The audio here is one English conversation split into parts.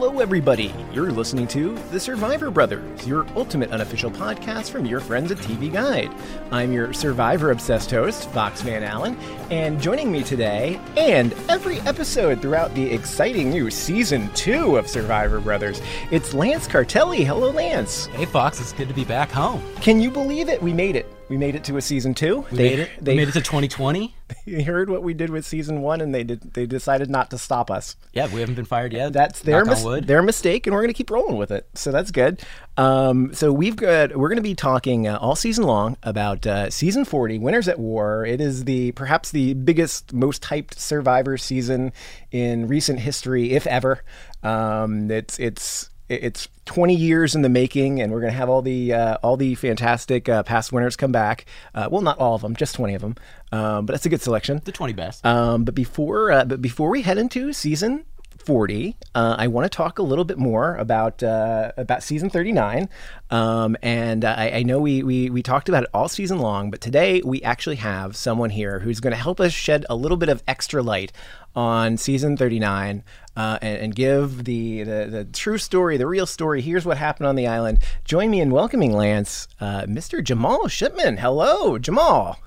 Hello, everybody. You're listening to The Survivor Brothers, your ultimate unofficial podcast from your friends at TV Guide. I'm your Survivor obsessed host, Vox Van Allen, and joining me today and every episode throughout the exciting new season two of Survivor Brothers, it's Lance Cartelli. Hello, Lance. Hey, Fox, it's good to be back home. Can you believe it? We made it. We made it to a season two. We made it. They we made it to 2020. They heard what we did with season one, and they did. They decided not to stop us. Yeah, we haven't been fired yet. That's their mis- their mistake, and we're going to keep rolling with it. So that's good. Um, so we've got we're going to be talking uh, all season long about uh, season forty, Winners at War. It is the perhaps the biggest, most hyped Survivor season in recent history, if ever. Um, it's it's it's 20 years in the making, and we're going to have all the uh, all the fantastic uh, past winners come back. Uh, well, not all of them, just 20 of them, um, but that's a good selection. the 20 best. Um, but before uh, but before we head into season 40, uh, I want to talk a little bit more about uh, about season 39. Um, and I, I know we, we we talked about it all season long, but today we actually have someone here who's going to help us shed a little bit of extra light on season 39 uh, and, and give the, the the true story, the real story. Here's what happened on the island. Join me in welcoming Lance, uh, Mr. Jamal Shipman. Hello, Jamal.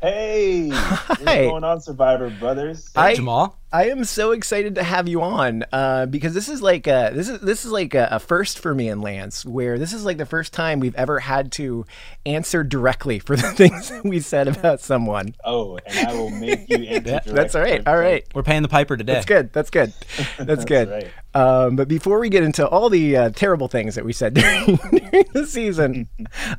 Hey, what's going on, Survivor Brothers? I- Jamal. I am so excited to have you on uh, because this is like a, this is this is like a, a first for me and Lance, where this is like the first time we've ever had to answer directly for the things that we said about someone. oh, and I will make you answer. Yeah, That's all right. All right, We're paying the piper today. That's good. That's good. That's, good. right. Um, but before we get into all the uh, terrible things that we said during, during the season,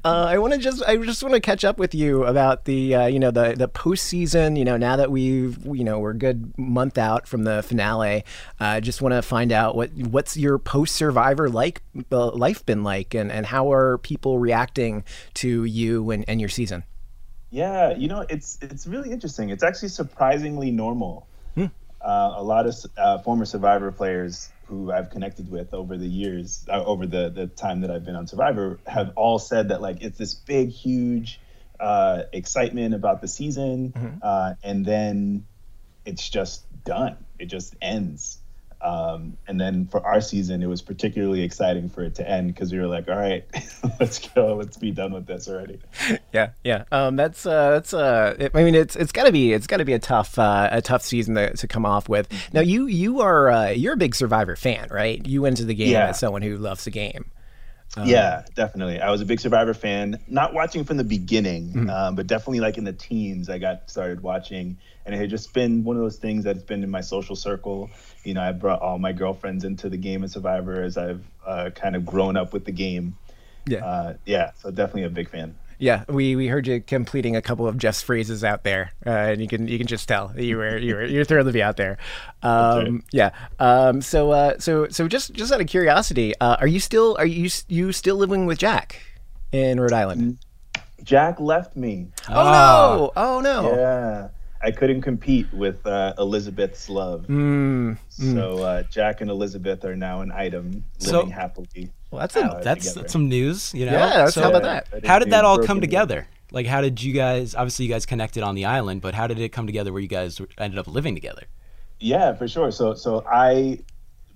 uh, I want to just I just want to catch up with you about the uh, you know the the postseason. You know now that we've you know we're a good month out from the finale. I just want to find out what what's your post Survivor like uh, life been like, and and how are people reacting to you and, and your season. Yeah, you know, it's it's really interesting. It's actually surprisingly normal. Uh, a lot of uh, former Survivor players who I've connected with over the years, uh, over the the time that I've been on Survivor, have all said that like it's this big, huge uh, excitement about the season, uh, and then it's just done. It just ends. Um, and then for our season, it was particularly exciting for it to end because we were like, all right, let's go, let's be done with this already. Yeah, yeah. Um, that's uh, that's uh, it, I mean, it's it's gotta be it's gotta be a tough uh, a tough season to, to come off with. Now, you you are uh, you're a big Survivor fan, right? You went into the game Yeah. as someone who loves the game. Yeah, definitely. I was a big Survivor fan, not watching from the beginning, um, but definitely like in the teens, I got started watching, and it had just been one of those things that's been in my social circle. You know, I brought all my girlfriends into the game of Survivor as I've uh, kind of grown up with the game. Yeah. Uh, yeah, so definitely a big fan. Yeah, we, we heard you completing a couple of Jeff's phrases out there, uh, and you can you can just tell that you were you were you're thrilled to be out there. Um, Yeah. Um, so uh, so so just just out of curiosity, uh, are you still are you you still living with Jack in Rhode Island? Jack left me. Oh no! Oh no! Yeah, I couldn't compete with uh, Elizabeth's love. Mm, So uh, Jack and Elizabeth are now an item, So- living happily. Well, that's a, That's together. some news, you know? Yeah, that's- So how about that? How did that all come together? Like, how did you guys, obviously, you guys connected on the island, but how did it come together where you guys ended up living together? Yeah, for sure. So so I,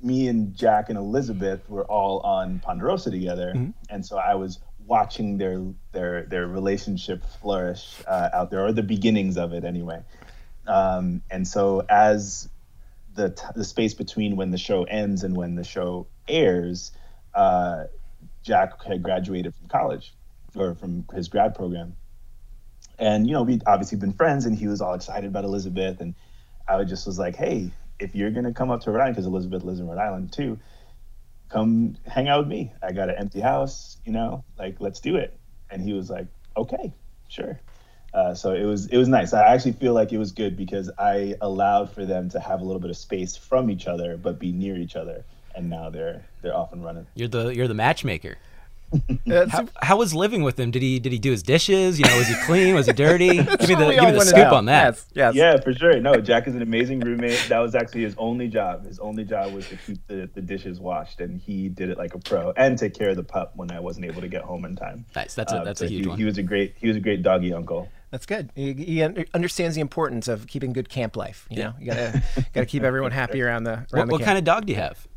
me and Jack and Elizabeth were all on Ponderosa together, and so I was watching their their their relationship flourish uh, out there, or the beginnings of it anyway. Um, and so as the t- the space between when the show ends and when the show airs, uh, Jack had graduated from college or from his grad program. And you know, we'd obviously been friends, and he was all excited about Elizabeth, and I just was like, "Hey, if you're gonna come up to Rhode Island, because Elizabeth lives in Rhode Island too, come hang out with me. I got an empty house, you know, like let's do it." And he was like, "Okay, sure." Uh, so it was it was nice. I actually feel like it was good because I allowed for them to have a little bit of space from each other, but be near each other. And now they're they're off and running. You're the you're the matchmaker. How, how was living with him? Did he did he do his dishes? You know, was he clean? Was he dirty? give me the give me the scoop on that. Yes, yes. Yeah, for sure. No, Jack is an amazing roommate. That was actually his only job. His only job was to keep the, the dishes washed, and he did it like a pro, and take care of the pup when I wasn't able to get home in time. Nice. That's a Uh, that's so a huge he, one. He was a great he was a great doggy uncle. That's good. He, he understands the importance of keeping good camp life. You know, you gotta gotta keep everyone happy around the around what the what camp. kind of dog do you have?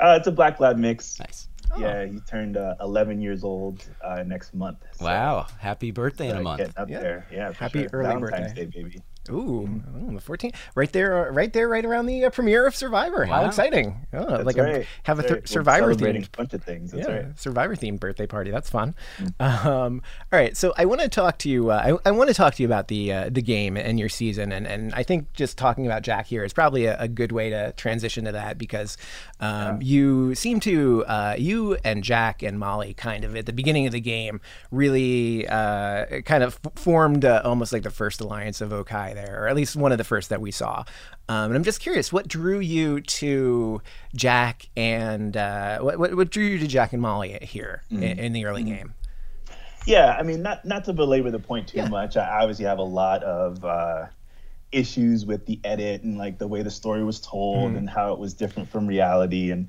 Uh, it's a black lab mix. Nice. Yeah, he turned uh, 11 years old uh, next month. So, Wow. Happy birthday in a month. getting up Yeah. there. Yeah, for Happy sure. early Valentine's birthday. Day, baby. Ooh, ooh, the 14th, right there, uh, right there, right around the uh, premiere of Survivor. How exciting! Oh, That's like right. a, have a That's th- right. Survivor celebrating themed a bunch of things. That's yeah, right. Survivor themed birthday party. That's fun. Um, all right, so I want to talk to you. Uh, I, I want to talk to you about the uh, the game and your season, and, and I think just talking about Jack here is probably a, a good way to transition to that because um, you seem to uh, you and Jack and Molly kind of at the beginning of the game really uh, kind of f- formed uh, almost like the first alliance of Vokai there, or at least one of the first that we saw. Um, and I'm just curious, what drew you to Jack and uh, what, what what drew you to Jack and Molly here in, in the early game? Yeah, I mean, not not to belabor the point too Yeah. much. I obviously have a lot of uh, issues with the edit and like the way the story was told and how it was different from reality. And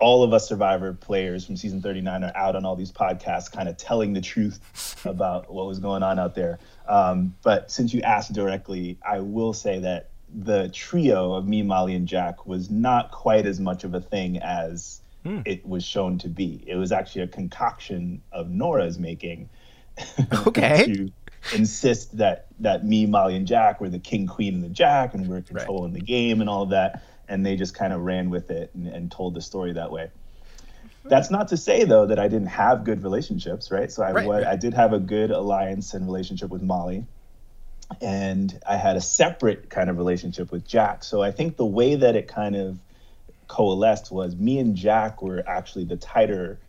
all of us Survivor players from season 39 are out on all these podcasts, kind of telling the truth about what was going on out there. Um, but since you asked directly, I will say that the trio of me, Molly, and Jack was not quite as much of a thing as it was shown to be. It was actually a concoction of Noura's making. Okay. to insist that that me, Molly, and Jack were the king, queen, and the Jack, and we're controlling the game and all of that. And they just kind of ran with it and, and told the story that way. That's not to say though that I didn't have good relationships, right? So I Right, wa- right. I did have a good alliance and relationship with Molly, and I had a separate kind of relationship with Jack. So I think the way that it kind of coalesced was me and Jack were actually the tighter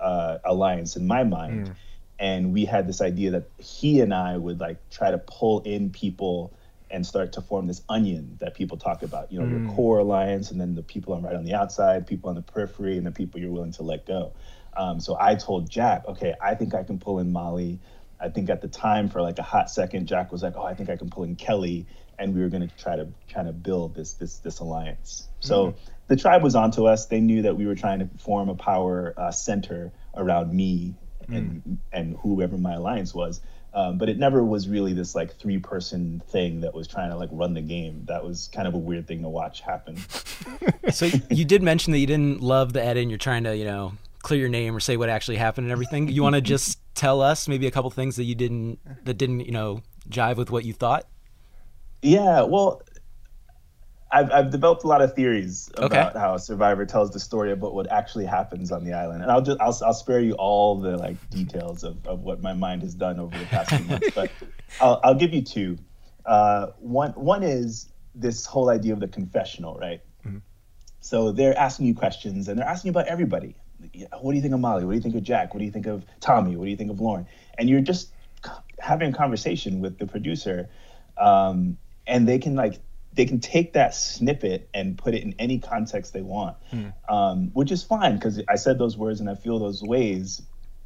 uh, alliance in my mind. And we had this idea that he and I would like try to pull in people and start to form this onion that people talk about. You know, your core alliance, and then the people on right on the outside, people on the periphery, and the people you're willing to let go. Um, so I told Jack, okay, I think I can pull in Molly. I think at the time, for like a hot second, Jack was like, "Oh, I think I can pull in Kelly," and we were going to try to try to build this this this alliance. So the tribe was onto us. They knew that we were trying to form a power uh, center around me and and whoever my alliance was. Um, but it never was really this like three person thing that was trying to like run the game. That was kind of a weird thing to watch happen. So you did mention that you didn't love the edit and you're trying to, you know, clear your name or say what actually happened and everything. You want to just tell us maybe a couple things that you didn't that didn't, you know, jive with what you thought? Yeah, well, I've, I've developed a lot of theories Okay. about how a Survivor tells the story about what actually happens on the island, and I'll just I'll, I'll spare you all the like details of, of what my mind has done over the past few months, but I'll, I'll give you two. Uh, one one is this whole idea of the confessional, right? So they're asking you questions, and they're asking you about everybody. What do you think of Molly? What do you think of Jack? What do you think of Tommy? What do you think of Lauren? And you're just having a conversation with the producer, um, and they can like they can take that snippet and put it in any context they want, um, which is fine because I said those words and I feel those ways.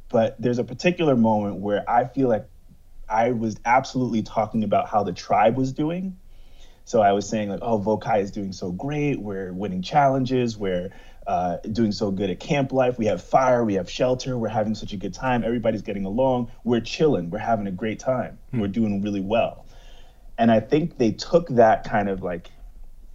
But there's a particular moment where I feel like I was absolutely talking about how the tribe was doing. So I was saying like, oh, Vokai is doing so great. We're winning challenges. We're uh, doing so good at camp life. We have fire. We have shelter. We're having such a good time. Everybody's getting along. We're chilling. We're having a great time. We're doing really well. And I think they took that kind of like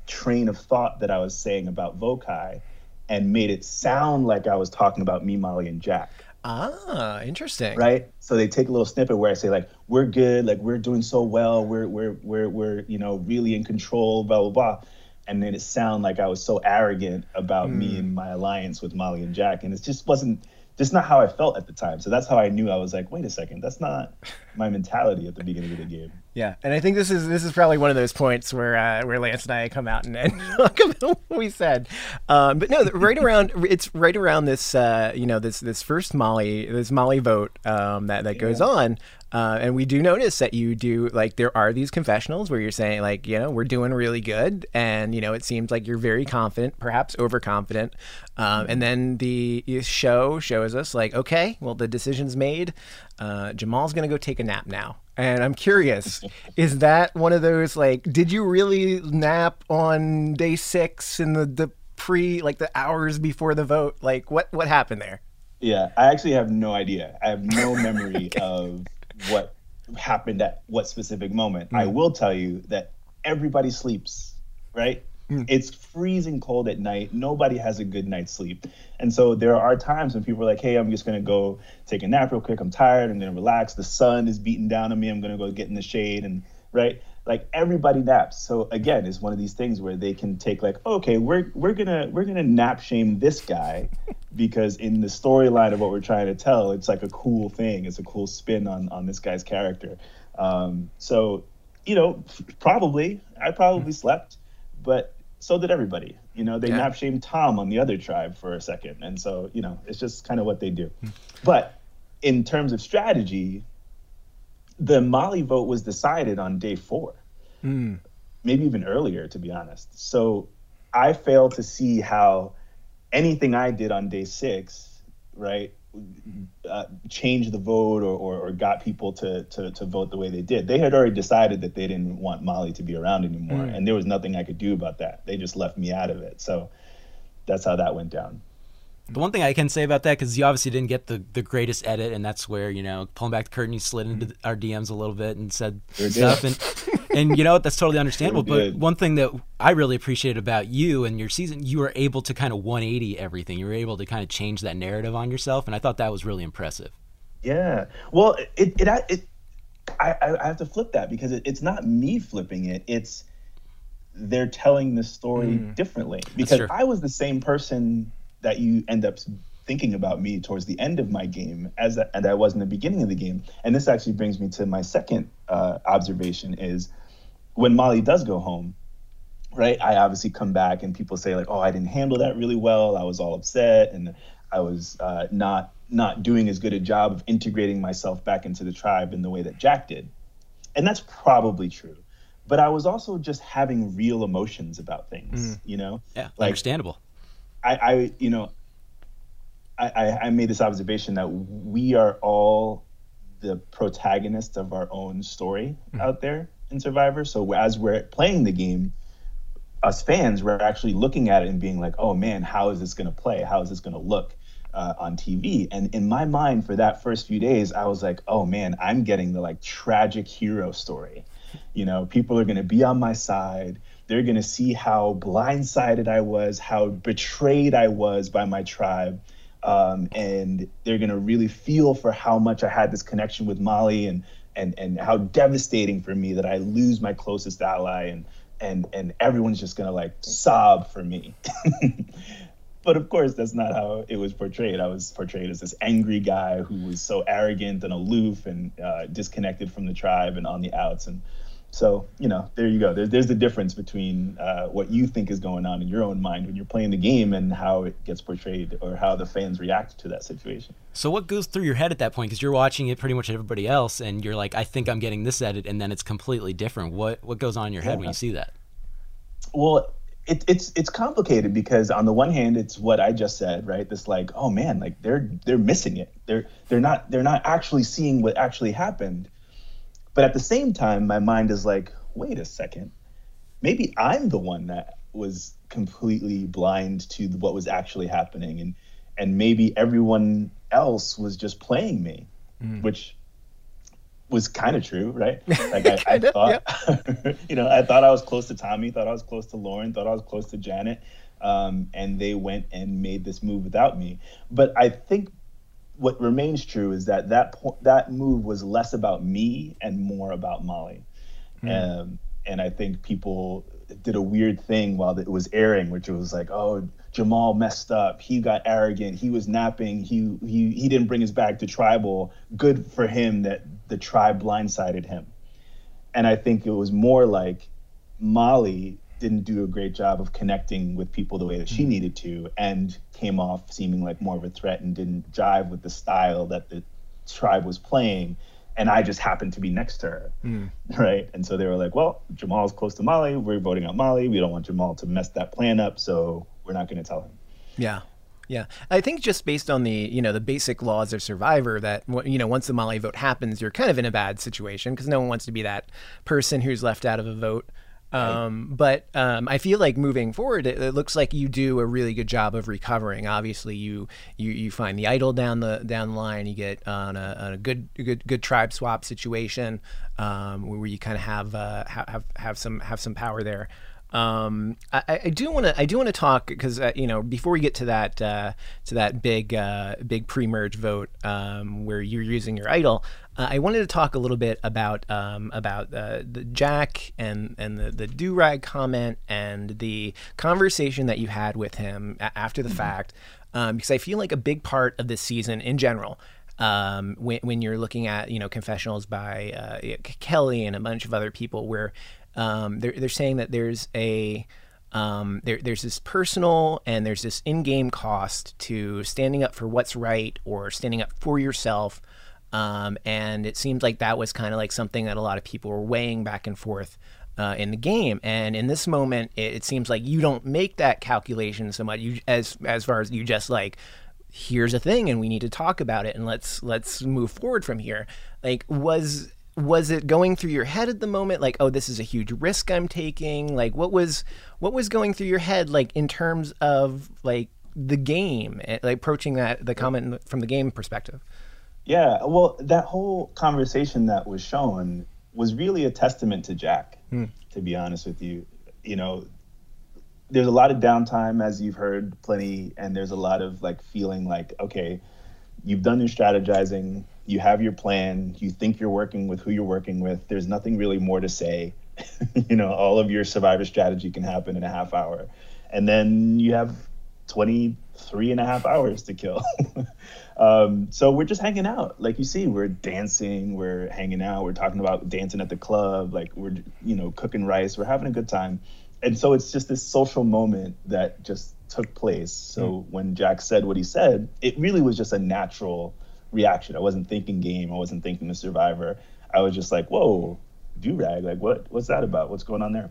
train of thought that I was saying about Vokai and made it sound like I was talking about me, Molly, and Jack Ah, interesting. right? So they take a little snippet where I say like, "We're good, like we're doing so well, we're we're we're we're you know really in control, blah blah blah," and then it sound like I was so arrogant about me and my alliance with Molly and Jack, and it just wasn't just not how I felt at the time. So that's how I knew I was like, "Wait a second, that's not my mentality at the beginning of the game." Yeah, and I think this is this is probably one of those points where uh, where Lance and I come out and, and talk about what we said. Um, but no, right around it's right around this uh, you know this this first Molly this Molly vote um, that that goes on. Uh, and we do notice that you do like there are these confessionals where you're saying like you know we're doing really good. And you know it seems like you're very confident perhaps overconfident. Um, and then the show shows us like okay well the decision's made. Uh, jamal's gonna go take a nap now. And i'm curious is that one of those like did you really nap on day six in the, the pre like the hours before the vote? Like what what happened there? Yeah, I actually have no idea. I have no memory of what happened at what specific moment. I mm. will tell you that everybody sleeps, right? Mm. It's freezing cold at night. Nobody has a good night's sleep. And so there are times when people are like, hey, I'm just going to go take a nap real quick. I'm tired. I'm going to relax. The sun is beating down on me. I'm going to go get in the shade. And, right? Like everybody naps. So again, it's one of these things where they can take like, okay, we're we're gonna we're gonna nap shame this guy because in the storyline of what we're trying to tell, it's like a cool thing. It's a cool spin on on this guy's character. Um, so, you know, probably I probably slept, but so did everybody. You know, they Yeah. nap shamed Tom on the other tribe for a second, and so you know, it's just kind of what they do. But in terms of strategy, the Molly vote was decided on day four, maybe even earlier, to be honest. So I fail to see how anything I did on day six, right, uh, changed the vote or, or, or got people to, to, to vote the way they did. They had already decided that they didn't want Molly to be around anymore, and there was nothing I could do about that. They just left me out of it. So that's how that went down. The one thing I can say about that, because you obviously didn't get the, the greatest edit, and that's where you know pulling back the curtain, you slid into mm-hmm. the- our DMs a little bit and said Sure did. stuff, and and you know what, that's totally understandable. Sure But one thing that I really appreciated about you and your season, you were able to kind of 180 everything. You were able to kind of change that narrative on yourself, and I thought that was really impressive. Yeah. Well, it it, it I, I I have to flip that because it, it's not me flipping it. It's they're telling the story mm-hmm. differently. Because. I was the same person that you end up thinking about me towards the end of my game as and I was in the beginning of the game. And this actually brings me to my second uh, observation is when Molly does go home, right? I obviously come back and people say like, "Oh, I didn't handle that really well. I was all upset and I was uh, not not doing as good a job of integrating myself back into the tribe in the way that Jack did." And that's probably true. But I was also just having real emotions about things, you know? Yeah, Like- understandable. I, I you know, I, I, made this observation that we are all the protagonists of our own story out there in Survivor. So as we're playing the game, us fans, we're actually looking at it and being like, oh man, how is this going to play? How is this going to look uh, on TV? And in my mind, for that first few days, I was like, oh man, I'm getting the like tragic hero story. You know, people are going to be on my side. They're going to see how blindsided I was, how betrayed I was by my tribe. Um, and they're going to really feel for how much I had this connection with Molly and, and, and how devastating for me that I lose my closest ally and, and, and everyone's just going to like sob for me. but of course, that's not how it was portrayed. I was portrayed as this angry guy who was so arrogant and aloof and uh, disconnected from the tribe and on the outs. And so, you know, there you go. There, there's the difference between uh, what you think is going on in your own mind when you're playing the game and how it gets portrayed or how the fans react to that situation. So what goes through your head at that point? Because you're watching it pretty much everybody else, and you're like, I think I'm getting this edit, and then it's completely different. What what goes on in your head when you see that? Well, it, it's it's complicated because on the one hand, it's what I just said, right? This like, oh man, like they're they're missing it. They're they're not they're not actually seeing what actually happened. But at the same time, my mind is like, wait a second, maybe I'm the one that was completely blind to what was actually happening, and and maybe everyone else was just playing me, which was kind of true, right? Like I, I thought, you know, I thought I was close to Tommy, thought I was close to Lauren, thought I was close to Janet, um, and they went and made this move without me. But I think what remains true is that that po- that move was less about me and more about Molly. Um, and I think people did a weird thing while it was airing, which was like, oh, Jamal messed up. He got arrogant. He was napping. He he he didn't bring his bag to tribal. Good for him that the tribe blindsided him. and I think it was more like Molly didn't do a great job of connecting with people the way that she Mm-hmm. needed to, and came off seeming like more of a threat and didn't jive with the style that the tribe was playing. And I just happened to be next to her, Mm. right? And so they were like, "Well, Jamal's close to Molly. We're voting out Molly. We don't want Jamal to mess that plan up, so we're not going to tell him." Yeah. Yeah. I think just based on the, you know, the basic laws of Survivor that, you know, once the Molly vote happens, you're kind of in a bad situation because no one wants to be that person who's left out of a vote. Um, but um, I feel like moving forward, it, it looks like you do a really good job of recovering. Obviously, you you, you find the idol down the down the line. You get on a, on a good good good tribe swap situation um, where you kind of have, uh, ha- have have some have some power there. Um, I, I do want to I do want to talk because uh, you know before we get to that uh, to that big uh, big pre-merge vote um, where you're using your idol, uh, I wanted to talk a little bit about um, about uh, the Jack and and the the do rag comment and the conversation that you had with him a- after the fact um, because I feel like a big part of this season in general um, when, when you're looking at you know confessionals by uh, Kelly and a bunch of other people where um, they're they're saying that there's a um, there, there's this personal and there's this in-game cost to standing up for what's right or standing up for yourself. Um, and it seems like that was kind of like something that a lot of people were weighing back and forth uh, in the game. And in this moment, it, it seems like you don't make that calculation so much. You as as far as you just like here's a thing and we need to talk about it and let's let's move forward from here like was was it going through your head at the moment like oh this is a huge risk i'm taking like what was what was going through your head like in terms of like the game eh, like approaching that the comment from the game perspective Yeah, well, that whole conversation that was shown was really a testament to Jack, hmm. to be honest with you. You know, there's a lot of downtime, as you've heard plenty, and there's a lot of like feeling like, okay, you've done your strategizing, you have your plan, you think you're working with who you're working with. There's nothing really more to say. you know, all of your survivor strategy can happen in a half hour. And then you have 23 and a half hours to kill. um, so we're just hanging out. Like you see, we're dancing, we're hanging out, we're talking about dancing at the club, like we're, you know, cooking rice, we're having a good time. And so it's just this social moment that just took place. So when Jack said what he said, it really was just a natural reaction. I wasn't thinking game, I wasn't thinking the survivor. I was just like, whoa, do rag, like what what's that about? What's going on there?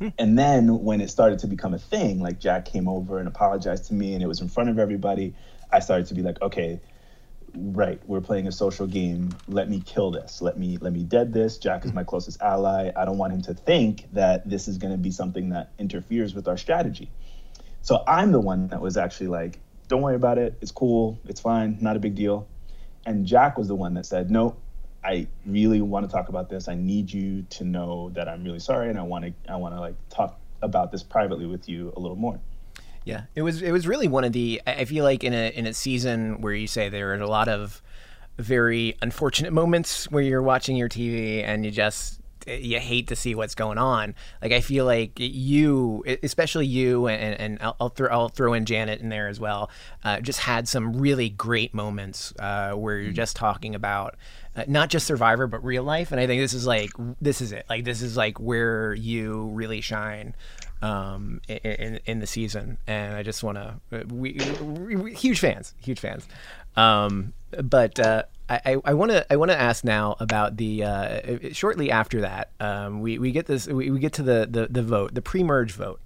And then when it started to become a thing, like Jack came over and apologized to me and it was in front of everybody, I started to be like, okay, right, we're playing a social game. Let me kill this. Let me let me dead this. Jack is my closest ally. I don't want him to think that this is going to be something that interferes with our strategy. So I'm the one that was actually like, don't worry about it. It's cool. It's fine. Not a big deal. And Jack was the one that said, no, I really want to talk about this. I need you to know that I'm really sorry, and I want to I want to like talk about this privately with you a little more. Yeah, it was it was really one of the. I feel like in a in a season where you say there are a lot of very unfortunate moments where you're watching your TV and you just you hate to see what's going on. Like I feel like you, especially you, and, and I'll, I'll throw I'll throw in Janet in there as well. Uh, just had some really great moments uh, where you're just talking about uh, not just Survivor but real life. And I think this is like this is it. Like this is like where you really shine um, in, in, in the season. And I just want to we, we, we huge fans, huge fans. Um, but uh, I want to I want to ask now about the uh, shortly after that um, we, we get this we, we get to the, the, the vote the pre-merge vote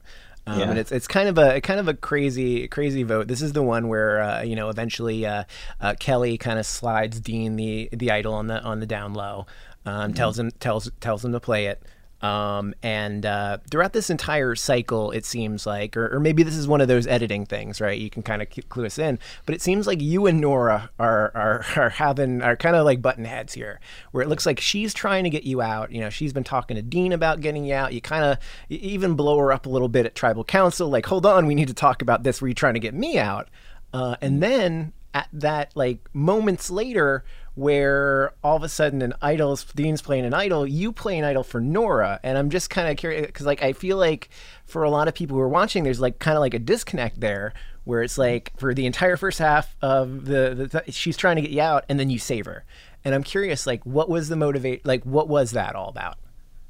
um, Yeah. and it's it's kind of a kind of a crazy crazy vote. This is the one where uh, you know eventually uh, uh, Kelly kind of slides Dean the the idol on the on the down low, um, tells him tells tells him to play it. Um, and uh, throughout this entire cycle, it seems like, or, or maybe this is one of those editing things, right? You can kind of clue us in, but it seems like you and Noura are are, are having are kind of like button heads here, where it looks like she's trying to get you out. You know, she's been talking to Dean about getting you out. You kind of even blow her up a little bit at tribal council, like, hold on, we need to talk about this. Were you trying to get me out? Uh, and then at that like moments later where all of a sudden an idol's Dean's playing an idol, you play an idol for Noura, and I'm just kind of curious because like I feel like for a lot of people who are watching, there's like kind of like a disconnect there where it's like for the entire first half of the, the she's trying to get you out, and then you save her, and I'm curious like what was the motivate like what was that all about?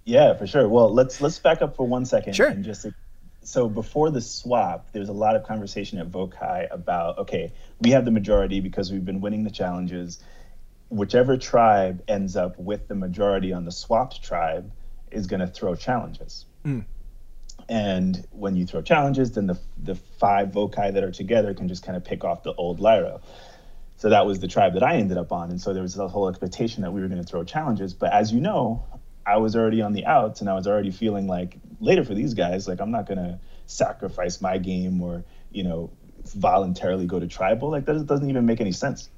Yeah, for sure. Well, let's let's back up for one second. Sure. And just so before the swap, there's a lot of conversation at Vokai about okay, we have the majority because we've been winning the challenges. Whichever tribe ends up with the majority on the swapped tribe is going to throw challenges. Mm. And when you throw challenges, then the the five Vokai that are together can just kind of pick off the old Lairo. So that was the tribe that I ended up on, and so there was a whole expectation that we were going to throw challenges. But as you know, I was already on the outs, and I was already feeling like later for these guys, like I'm not going to sacrifice my game or you know voluntarily go to tribal. Like that doesn't even make any sense.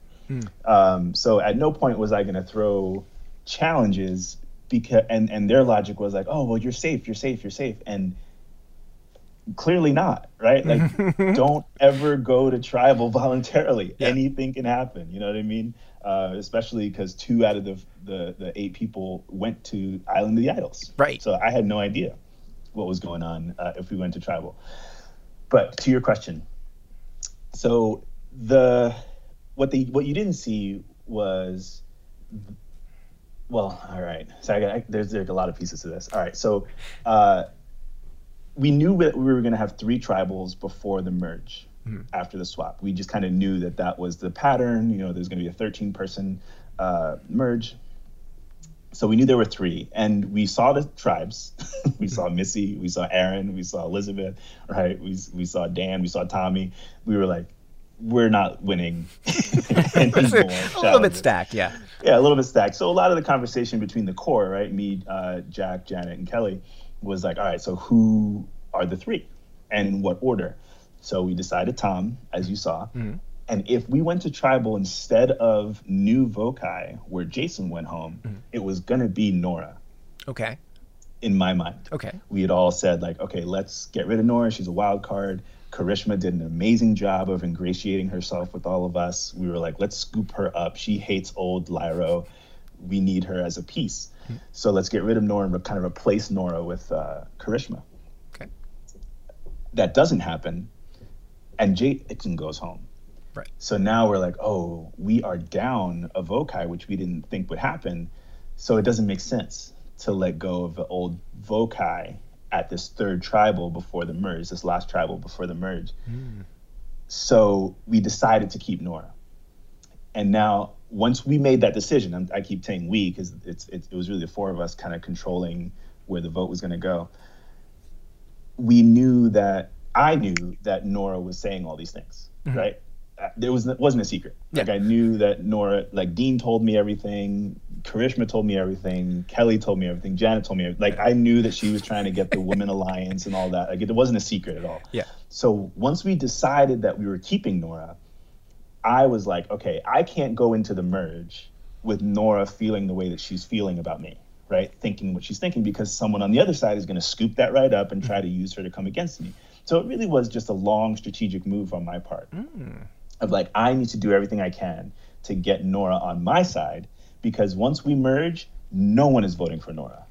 Um, so at no point was I going to throw challenges because and and their logic was like, oh well, you're safe, you're safe, you're safe, and clearly not right? Like don't ever go to tribal voluntarily. Anything can happen you know what i mean? Uh, especially because two out of the, the the eight people went to island of the idols. Right. so i had no idea what was going on uh, if we went to tribal. But to your question. So the what the what you didn't see was well all right. So I got, I, there's there's a lot of pieces to this. All right. So uh we knew that we were going to have three tribals before the merge after the swap. We just kind of knew that that was the pattern you know there's going to be a 13 person uh, merge. So we knew there were three and we saw the tribes. We saw missy we saw aaron we saw elizabeth right? We, we saw dan we saw tommy. We were like we're not winning anymore a little bit stacked, yeah. Yeah, a little bit stacked. So a lot of the conversation between the core, right, me, uh, Jack, Janet, and Kelly, was like, all right, so who are the three, and in what order? So we decided Tom, as you saw, and if we went to tribal instead of New Vokai, where Jason went home, it was gonna be Noura Okay. in my mind. Okay. We had all said like, okay, let's get rid of Noura. She's a wild card. Karishma did an amazing job of ingratiating herself with all of us. We were like, let's scoop her up. She hates old Lairo. We need her as a piece. So let's get rid of Noura and kind of replace Noura with uh, Karishma. Okay. That doesn't happen, and Jason goes home. Right. So now we're like, oh, we are down a Vokai, which we didn't think would happen. So it doesn't make sense to let go of the old Vokai at this third tribal before the merge, this last tribal before the merge. So we decided to keep Noura. And now, once we made that decision, I'm, I keep saying we because it's, it's, it was really the four of us kind of controlling where the vote was going to go. We knew that I knew that Noura was saying all these things, right? Uh, There was wasn't a secret. Like I knew that Noura, like Dean told me everything, Karishma told me everything, Kelly told me everything, Janet told me everything. Like I knew that she was trying to get the Women Alliance and all that. Like it wasn't a secret at all. Yeah. So once we decided that we were keeping Noura, I was like, okay, I can't go into the merge with Noura feeling the way that she's feeling about me, right? Thinking what she's thinking because someone on the other side is going to scoop that right up and try to use her to come against me. So it really was just a long strategic move on my part hmm. of like, I need to do everything I can to get Noura on my side because once we merge, no one is voting for Noura.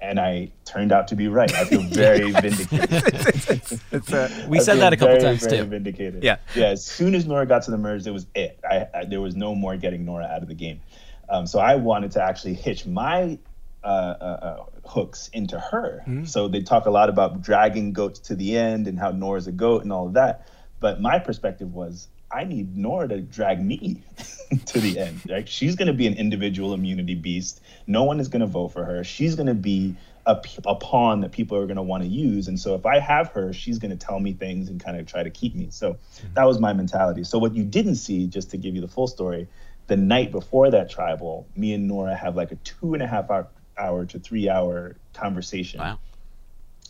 And I turned out to be right. I feel very vindicated. It's uh, We I said that a couple very, times very too. Vindicated. Yeah. Yeah. As soon as Noura got to the merge, it was it. I, I there was no more getting Noura out of the game. Um, so I wanted to actually hitch my uh, uh, uh, hooks into her. So they talk a lot about dragging goats to the end and how Noura's a goat and all of that. But my perspective was I need Noura to drag me to the end. Right? She's going to be an individual immunity beast. No one is going to vote for her. She's going to be a pawn that people are going to want to use. And so if I have her, she's going to tell me things and kind of try to keep me. So mm-hmm. that was my mentality. So what you didn't see, just to give you the full story, the night before that tribal, me and Noura have like a two and a half hour, hour to three hour conversation Wow.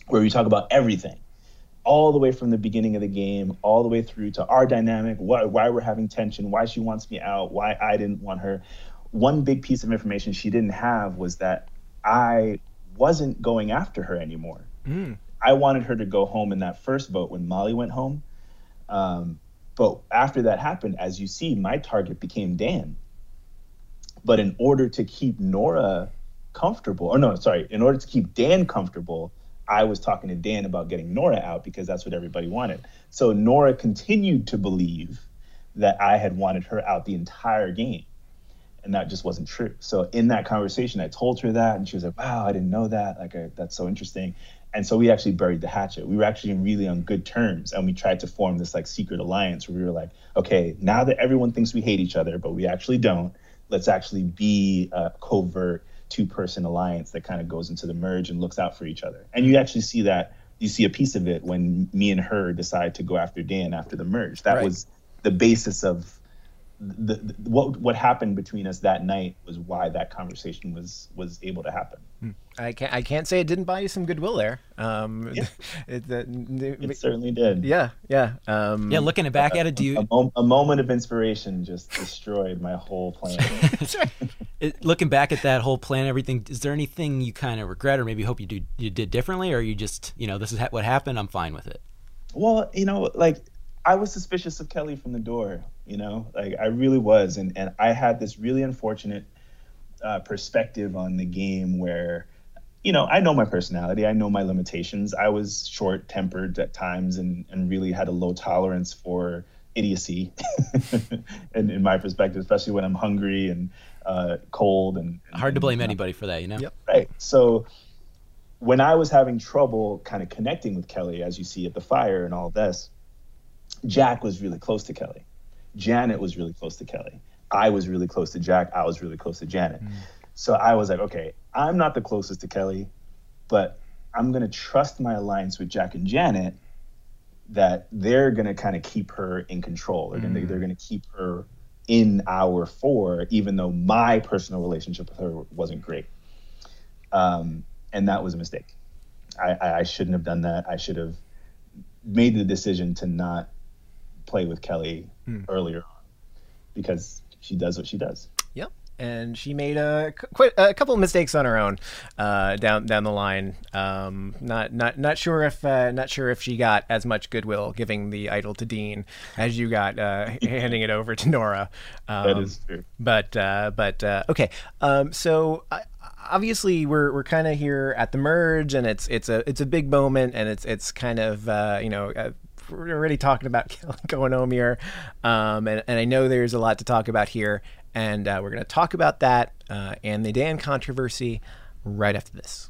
where we talk about everything all the way from the beginning of the game all the way through to our dynamic why, why we're having tension why she wants me out why i didn't want her. One big piece of information she didn't have was that i wasn't going after her anymore. I wanted her to go home in that first vote when molly went home. Um, but after that happened as you see my target became dan. But in order to keep Noura comfortable, or no, sorry, in order to keep Dan comfortable, I was talking to Dan about getting Noura out because that's what everybody wanted. So Noura continued to believe that I had wanted her out the entire game. and that just wasn't true. So in that conversation, I told her that, and she was like, "Wow, I didn't know that. Like, I, that's so interesting." And so we actually buried the hatchet. We were actually really on good terms, and we tried to form this like secret alliance where we were like, "Okay, now that everyone thinks we hate each other, but we actually don't, let's actually be a covert two-person alliance that kind of goes into the merge and looks out for each other." And you actually see that. You see a piece of it when me and her decide to go after Dan after the merge. That Right. was the basis of the, the what what happened between us that night was why that conversation was was able to happen. I can't I can't say it didn't buy you some goodwill there. Um, Yeah. it, the- It certainly did. yeah, yeah. Um, Yeah, looking back at it, do you mo- a moment of inspiration just destroyed my whole plan. it, looking back at that whole plan, everything? Is there anything you kind of regret, or maybe hope you do you did differently, or you just you know this is ha- what happened? I'm fine with it. well, you know, like I was suspicious of Kelly from the door. You know, like I really was, and and I had this really unfortunate uh, perspective on the game where. You know, I know my personality. I know my limitations. I was short tempered at times and, and really had a low tolerance for idiocy, and in my perspective, especially when I'm hungry and uh, cold and, and Hard to blame and, anybody for that, you know. Yep. Right. So when I was having trouble kind of connecting with Kelly, as you see at the fire and all this, Jack was really close to Kelly. Janet was really close to Kelly. I was really close to Jack. I was really close to Janet. So I was like, okay, I'm not the closest to Kelly, but I'm going to trust my alliance with Jack and Janet that they're going to kind of keep her in control. They're going to they're going to keep her in our four, even though my personal relationship with her wasn't great. Um, and that was a mistake. I, I, I shouldn't have done that. I should have made the decision to not play with Kelly earlier on because she does what she does. And she made a quite a couple of mistakes on her own uh, down down the line. Um, not not not sure if uh, not sure if she got as much goodwill giving the idol to Dean as you got uh, handing it over to Noura. Um, That is true. But uh, but uh, okay. Um, so uh, obviously we're we're kind of here at the merge, and it's it's a it's a big moment, and it's it's kind of uh, you know. Uh, we're already talking about going home here, um, and, and I know there's a lot to talk about here, and uh, we're going to talk about that uh, and the Dan controversy right after this.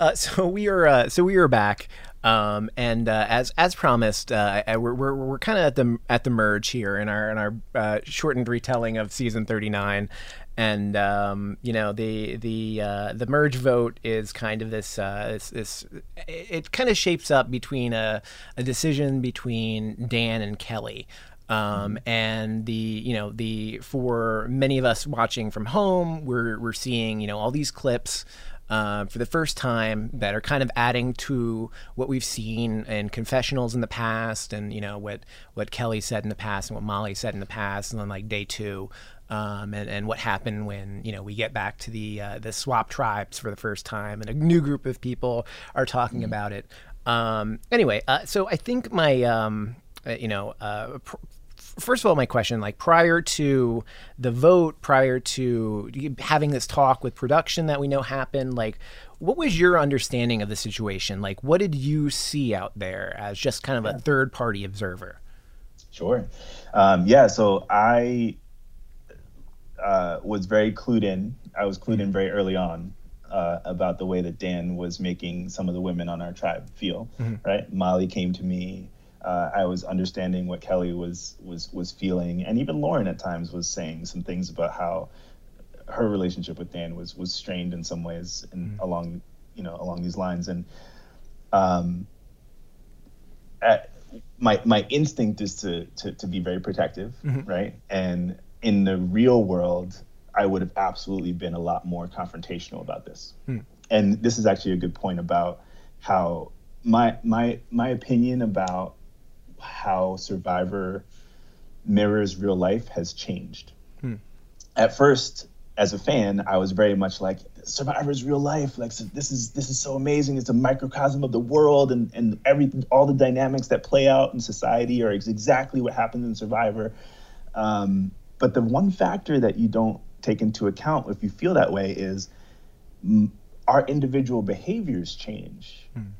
Uh, so we are uh, so we are back, um, and uh, as as promised, uh, we're we're, we're kind of at the at the merge here in our in our uh, shortened retelling of season thirty nine, and um, you know the the uh, the merge vote is kind of this uh, this, this it, it kind of shapes up between a a decision between Dan and Kelly. Um, and the you know the for many of us watching from home, we're we're seeing you know all these clips uh, for the first time that are kind of adding to what we've seen in confessionals in the past, and you know what what Kelly said in the past and what Molly said in the past, and then like day two, um, and and what happened when you know we get back to the uh, the swap tribes for the first time, and a new group of people are talking about it. Um, anyway, uh, so I think my um, uh, you know. Uh, pr- first of all, my question, like prior to the vote, prior to having this talk with production that we know happened, like what was your understanding of the situation? Like, what did you see out there as just kind of a third party observer? Sure. Um, yeah. So I uh, was very clued in. I was clued in very early on uh, about the way that Dan was making some of the women on our tribe feel. Right. Molly came to me. Uh, I was understanding what Kelly was was was feeling, and even Lauren at times was saying some things about how her relationship with Dan was was strained in some ways, and along you know along these lines. And um, at, my my instinct is to to, to be very protective, right? And in the real world, I would have absolutely been a lot more confrontational about this. And this is actually a good point about how my my my opinion about how Survivor mirrors real life has changed. at first, as a fan, I was very much like Survivor's real life. Like so this is this is so amazing. It's a microcosm of the world, and and every all the dynamics that play out in society are exactly what happens in Survivor. Um, but the one factor that you don't take into account if you feel that way is our individual behaviors change mm.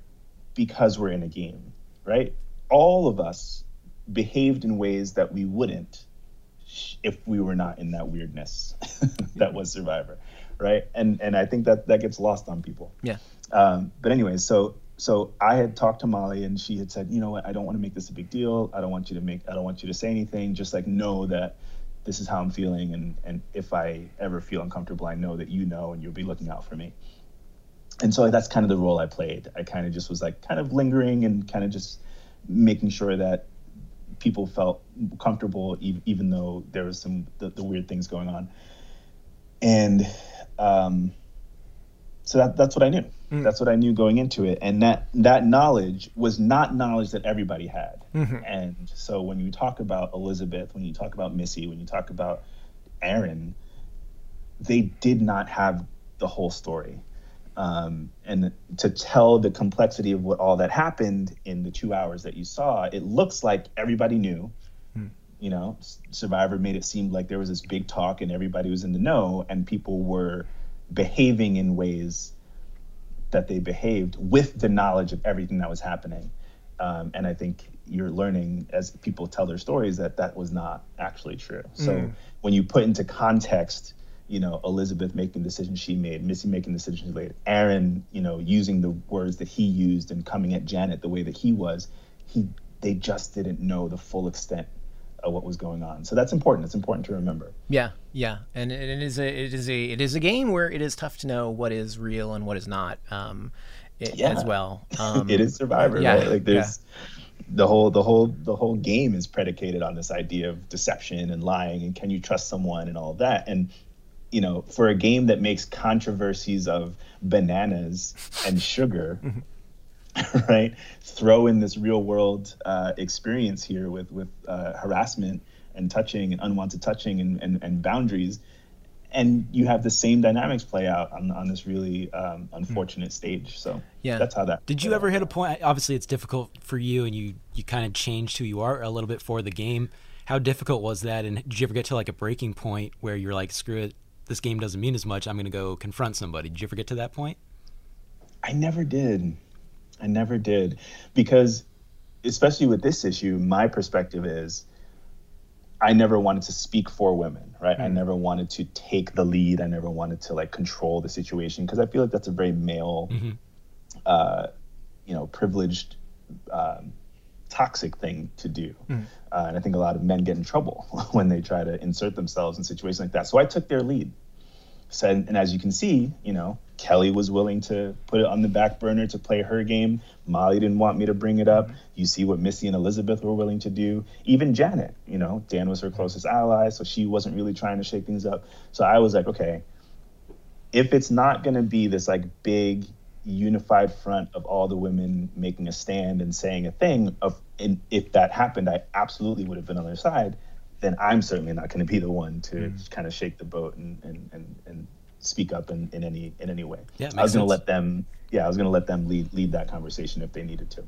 because we're in a game, right? All of us behaved in ways that we wouldn't if we were not in that weirdness that was Survivor, right? And and I think that that gets lost on people. Yeah. Um, but anyways, so so I had talked to Molly and she had said, you know what, I don't want to make this a big deal. I don't want you to make I don't want you to say anything. Just like know that this is how I'm feeling and and if I ever feel uncomfortable, I know that you know and you'll be looking out for me. And so that's kind of the role I played. I kind of just was like kind of lingering and kind of just making sure that people felt comfortable, e- even though there was some the, the weird things going on. And um, so that, that's what I knew. Mm. That's what I knew going into it, and that that knowledge was not knowledge that everybody had. Mm-hmm. And so when you talk about Elizabeth, when you talk about Missy, when you talk about Aaron, they did not have the whole story um, and to tell the complexity of what all that happened in the two hours that you saw, it looks like everybody knew. Hmm. You know, Survivor made it seem like there was this big talk and everybody was in the know, and people were behaving in ways that they behaved with the knowledge of everything that was happening. Um, and I think you're learning as people tell their stories that that was not actually true. So mm. when you put into context you know, Elizabeth making decisions she made, Missy making decisions she made, Aaron, you know, using the words that he used and coming at Janet the way that he was, he they just didn't know the full extent of what was going on. So that's important. It's important to remember. Yeah, yeah, and it is a it is a it is a game where it is tough to know what is real and what is not. Um, it, yeah. as well. Um, it is Survivor, yeah, right? Like there's. Yeah the whole the whole the whole game is predicated on this idea of deception and lying and can you trust someone and all that and you know, for a game that makes controversies of bananas and sugar, right? Throw in this real world uh, experience here with with uh, harassment and touching and unwanted touching and, and, and, boundaries, and you have the same dynamics play out on, on this really um, unfortunate stage. So yeah, that's how that. Did you ever hit a point? Obviously, it's difficult for you, and you you kind of changed who you are a little bit for the game. How difficult was that? And did you ever get to like a breaking point where you're like, screw it, this game doesn't mean as much. I'm going to go confront somebody. Did you ever get to that point? I never did. I never did because, especially with this issue, my perspective is I never wanted to speak for women, right? Mm. I hmm. never wanted to take the lead. I never wanted to like control the situation because I feel like that's a very male, mm-hmm. uh, you know, privileged, um, toxic thing to do. Mm. Uh, and I think a lot of men get in trouble when they try to insert themselves in situations like that. So I took their lead. Said, and as you can see, you know, Kelly was willing to put it on the back burner to play her game. Molly didn't want me to bring it up. You see what Missy and Elizabeth were willing to do. Even Janet, you know, Dan was her closest ally, so she wasn't really trying to shake things up. So I was like, okay, if it's not going to be this like big unified front of all the women making a stand and saying a thing of and if that happened i absolutely would have been on their side then i'm certainly not going to be the one to mm. kind of shake the boat and and and, and speak up in, in any in any way. Yeah, i was going to let them yeah i was going to let them lead lead that conversation if they needed to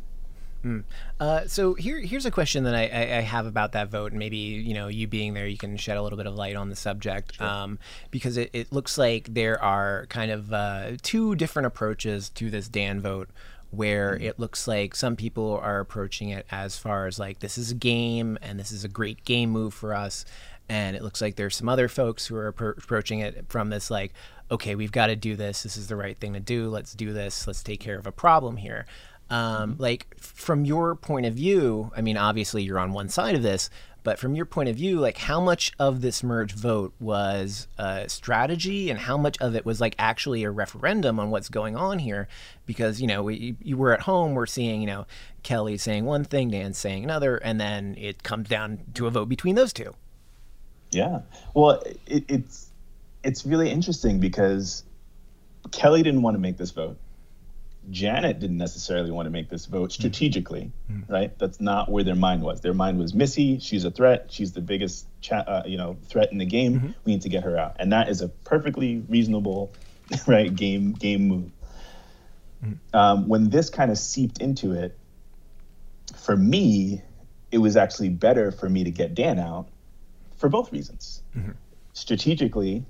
Mm. Uh, so here, here's a question that I, I, I, have about that vote, and maybe you know you being there, you can shed a little bit of light on the subject, sure. um, because it, it, looks like there are kind of uh, two different approaches to this Dan vote. Where mm. it looks like some people are approaching it as far as like this is a game and this is a great game move for us, and it looks like there's some other folks who are appro- approaching it from this like okay we've got to do this this is the right thing to do let's do this let's take care of a problem here um, mm-hmm. like from your point of view, I mean, obviously you're on one side of this, but from your point of view, like how much of this merge vote was a strategy and how much of it was like actually a referendum on what's going on here? Because, you know, we, you were at home, we're seeing, you know, Kelly saying one thing, Dan saying another, and then it comes down to a vote between those two. Yeah. Well, it, it's, it's really interesting because Kelly didn't want to make this vote Janet didn't necessarily want to make this vote strategically, mm-hmm. right? That's not where their mind was. Their mind was Missy. She's a threat. She's the biggest, cha- uh, you know, threat in the game. Mm-hmm. We need to get her out, and that is a perfectly reasonable, right, game game move. Mm-hmm. Um, when this kind of seeped into it, for me, it was actually better for me to get Dan out for both reasons. Mm-hmm. Strategically,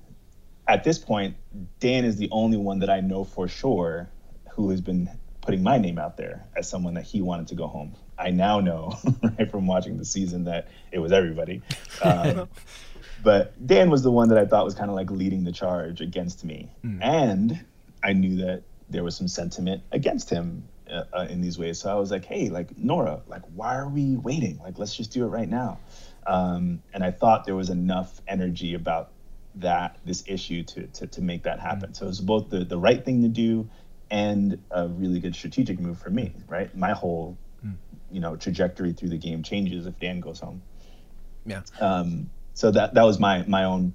at this point, Dan is the only one that I know for sure who has been putting my name out there as someone that he wanted to go home. I now know, right, from watching the season that it was everybody. Um, but Dan was the one that I thought was kind of like leading the charge against me. Mm. And I knew that there was some sentiment against him uh, uh, in these ways. So I was like, hey, like Noura, like, why are we waiting? Like, let's just do it right now. Um, and I thought there was enough energy about that this issue to to, to make that happen. Mm. So it was both the the right thing to do and a really good strategic move for me, right? My whole, mm. you know, trajectory through the game changes if Dan goes home. Yeah. Um, so that that was my my own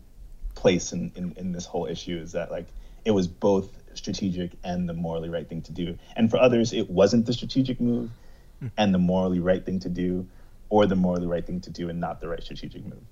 place in, in in this whole issue is that like it was both strategic and the morally right thing to do. And for others, it wasn't the strategic move mm. and the morally right thing to do, or the morally right thing to do and not the right strategic move.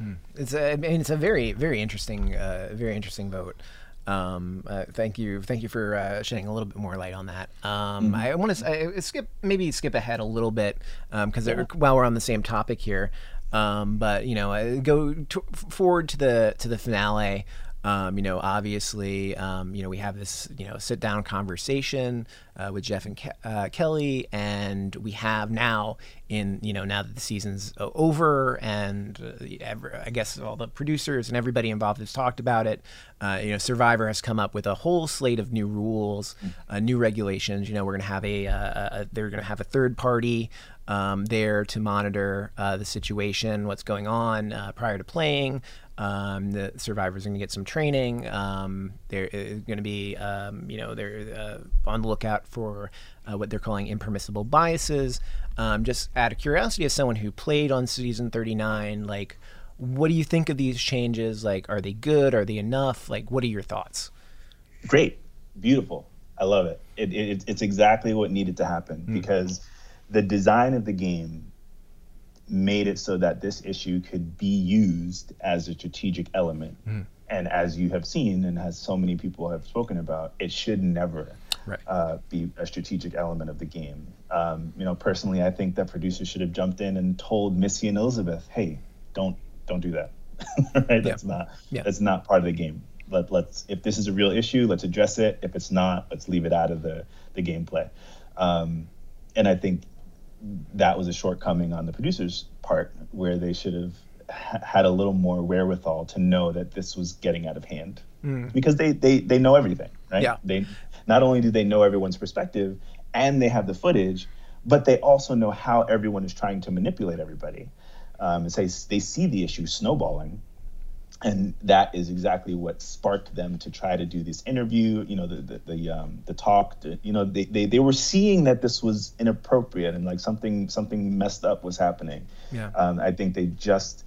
Mm. It's a, I mean, it's a very, very interesting, uh, very interesting vote. Um, uh, thank you, thank you for uh, shedding a little bit more light on that. Um, mm-hmm. I want to skip, maybe skip ahead a little bit because um, yeah. while we're on the same topic here, um, but you know, go to, forward to the to the finale. Um, you know, obviously, um, you know, we have this, you know, sit down conversation uh, with Jeff and Ke- uh, Kelly, and we have now in, you know, now that the season's over, and uh, I guess all the producers and everybody involved has talked about it. Uh, you know, Survivor has come up with a whole slate of new rules, uh, new regulations. You know, we're going to have a, uh, a they're going to have a third party um, there to monitor uh, the situation, what's going on uh, prior to playing. Um, the survivors are going to get some training. Um, they're going to be, um, you know, they're uh, on the lookout for uh, what they're calling impermissible biases. Um, just out of curiosity, as someone who played on season 39, like, what do you think of these changes? Like, are they good? Are they enough? Like, what are your thoughts? Great, beautiful. I love it. it, it it's exactly what needed to happen mm. because the design of the game made it so that this issue could be used as a strategic element. Mm. And as you have seen, and as so many people have spoken about, it should never right. uh, be a strategic element of the game. Um, you know, personally, I think that producers should have jumped in and told Missy and Elizabeth, "Hey, don't don't do that. right? That's not yeah. that's not part of the game. Let let's if this is a real issue, let's address it. If it's not, let's leave it out of the the gameplay." Um, and I think that was a shortcoming on the producer's part where they should have ha- had a little more wherewithal to know that this was getting out of hand mm. because they, they they know everything right yeah. they not only do they know everyone's perspective and they have the footage but they also know how everyone is trying to manipulate everybody um, and say they see the issue snowballing and that is exactly what sparked them to try to do this interview you know the the the, um, the talk to, you know they, they they were seeing that this was inappropriate and like something something messed up was happening. Yeah. Um, i think they just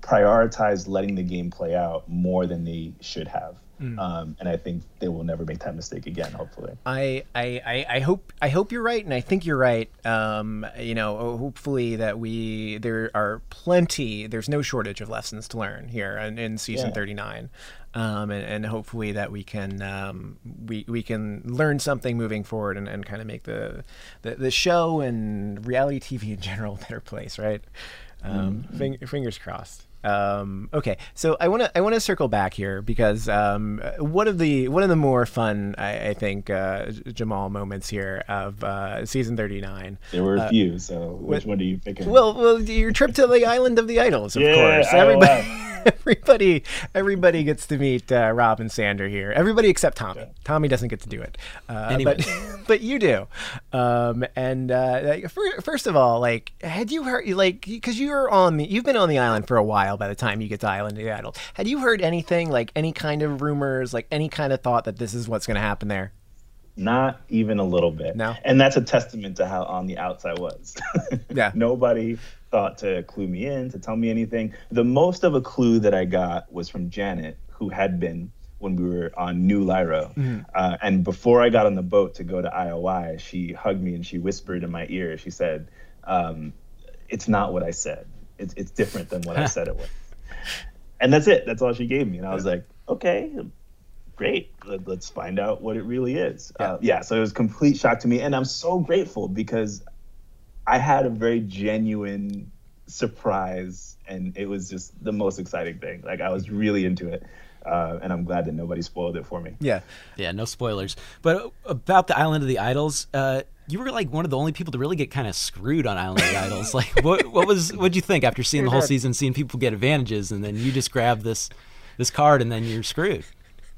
prioritized letting the game play out more than they should have Mm. Um, and I think they will never make that mistake again. Hopefully, I, I, I hope I hope you're right, and I think you're right. Um, you know, hopefully that we there are plenty. There's no shortage of lessons to learn here in, in season yeah. 39, um, and, and, hopefully that we can um, we we can learn something moving forward and, and kind of make the, the, the show and reality TV in general a better place. Right? Mm-hmm. Fing, fingers crossed. Um, okay, so I want to I want to circle back here because um, one of the one of the more fun I, I think uh, Jamal moments here of uh, season thirty nine. There were a uh, few, so which one do you pick? Well, well, your trip to the island of the idols, of yeah, course. Everybody, everybody, everybody gets to meet uh, Rob and Sandra here. Everybody except Tommy. Yeah. Tommy doesn't get to do it, uh, anyway. but but you do. Um, and uh, first of all, like, had you heard like because you're on the you've been on the island for a while by the time you get to Island of the Idol. Had you heard anything like any kind of rumors, like any kind of thought that this is what's going to happen there? Not even a little bit. No. And that's a testament to how on the outside was. yeah. Nobody thought to clue me in, to tell me anything. The most of a clue that I got was from Janet, who had been when we were on New Lairo. Mm-hmm. Uh, and before I got on the boat to go to IOI, she hugged me and she whispered in my ear. She said, um, "It's not what I said. It's it's different than what I said it was." And that's it. That's all she gave me. And I was like, "Okay, great. Let, us find out what it really is." Yeah. Uh, yeah. So it was complete shock to me, and I'm so grateful because I had a very genuine surprise, and it was just the most exciting thing. Like I was really into it. Uh, and I'm glad that nobody spoiled it for me. Yeah, yeah, no spoilers. But about the Island of the Idols, uh, you were like one of the only people to really get kind of screwed on Island of the Idols. Like, what what was what did you think after seeing the whole season, seeing people get advantages, and then you just grab this this card, and then you're screwed?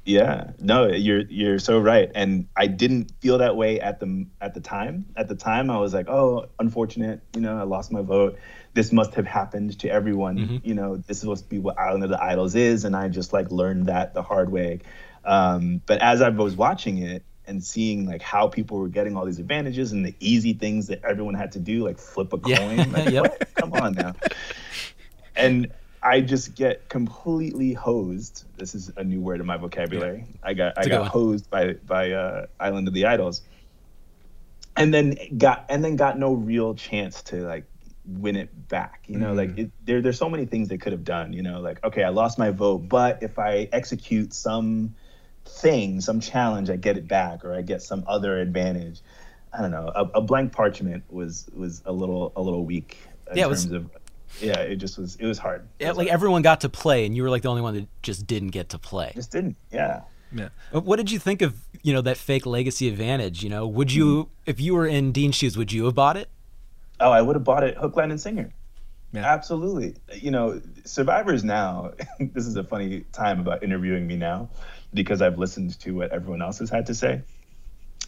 Yeah, no, you're you're so right, and I didn't feel that way at the at the time. At the time, I was like, oh, unfortunate, you know, I lost my vote this must have happened to everyone. Mm-hmm. You know, this is supposed to be what Island of the Idols is, and I just like learned that the hard way. Um, but as I was watching it and seeing like how people were getting all these advantages and the easy things that everyone had to do, like flip a coin, yeah. like yep. come on now. And I just get completely hosed. This is a new word in my vocabulary. Yeah. I got I got hosed by by uh, Island of the Idols, and then got and then got no real chance to like win it back. You know, mm. like it, there there's so many things they could have done. You know, like okay, I lost my vote, but if I execute some thing, some challenge, I get it back, or I get some other advantage. I don't know. A, a blank parchment was was a little a little weak in yeah, terms was, of. Yeah, it just was. It was hard. It yeah, was like hard. everyone got to play, and you were like the only one that just didn't get to play. Just didn't. Yeah. Yeah. What did you think of you know that fake legacy advantage? You know, would you mm. if you were in Dean's shoes, would you have bought it? Oh, I would have bought it hook, line, and singer. Yeah. Absolutely. You know, survivors now, this is a funny time about interviewing me now because I've listened to what everyone else has had to say.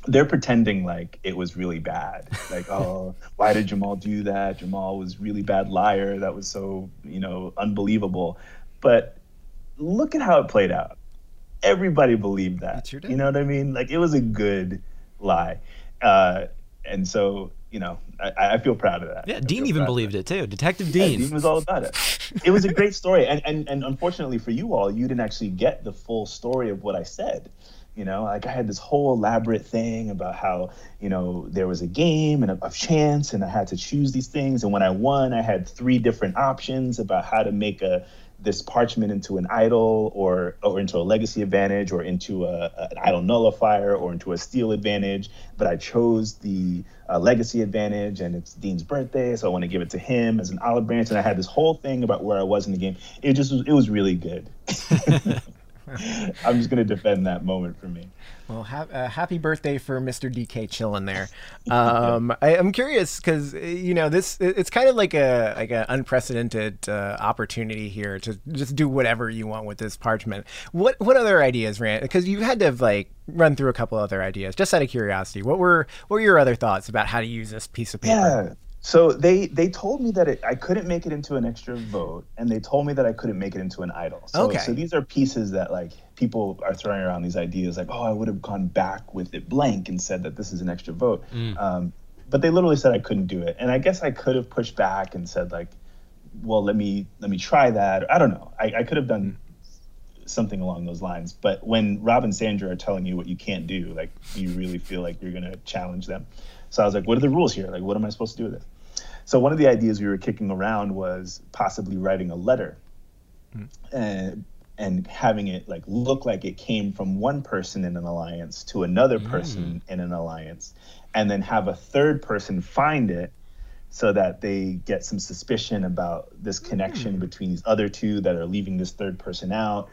They're pretending like it was really bad. Like, oh, why did Jamal do that? Jamal was really bad liar. That was so, you know, unbelievable. But look at how it played out. Everybody believed that. Sure you know what I mean? Like it was a good lie. Uh, and so you know, I, I, feel proud of that. Yeah, Dean even believed it too. Detective Dean. Yeah, Dean was all about it. It was a great story, and, and and unfortunately for you all, you didn't actually get the full story of what I said. You know, like I had this whole elaborate thing about how you know there was a game and a, a chance, and I had to choose these things, and when I won, I had three different options about how to make a this parchment into an idol or or into a legacy advantage or into a, an idol nullifier or into a steal advantage but i chose the uh, legacy advantage and it's dean's birthday so i want to give it to him as an olive branch and i had this whole thing about where i was in the game. It just was it was really good i'm just going to defend that moment for me well, ha- uh, happy birthday for Mr. DK chilling there. Um, I, am curious because you know this. It's kind of like a like an unprecedented uh, opportunity here to just do whatever you want with this parchment. What what other ideas, Rand? Because you had to have, like run through a couple other ideas. Just out of curiosity, what were what were your other thoughts about how to use this piece of paper? Yeah. So they they told me that it, I couldn't make it into an extra vote, and they told me that I couldn't make it into an idol. So, okay. So these are pieces that like people are throwing around these ideas like, oh, I would have gone back with it blank and said that this is an extra vote. Mm. Um, but they literally said I couldn't do it, and I guess I could have pushed back and said like, well, let me let me try that. I don't know. I, I could have done something along those lines. But when Rob and Sandra are telling you what you can't do, like you really feel like you're gonna challenge them. So I was like, what are the rules here? Like, what am I supposed to do with it? So one of the ideas we were kicking around was possibly writing a letter mm. and, and having it like look like it came from one person in an alliance to another mm. person in an alliance, and then have a third person find it so that they get some suspicion about this connection mm. between these other two that are leaving this third person out.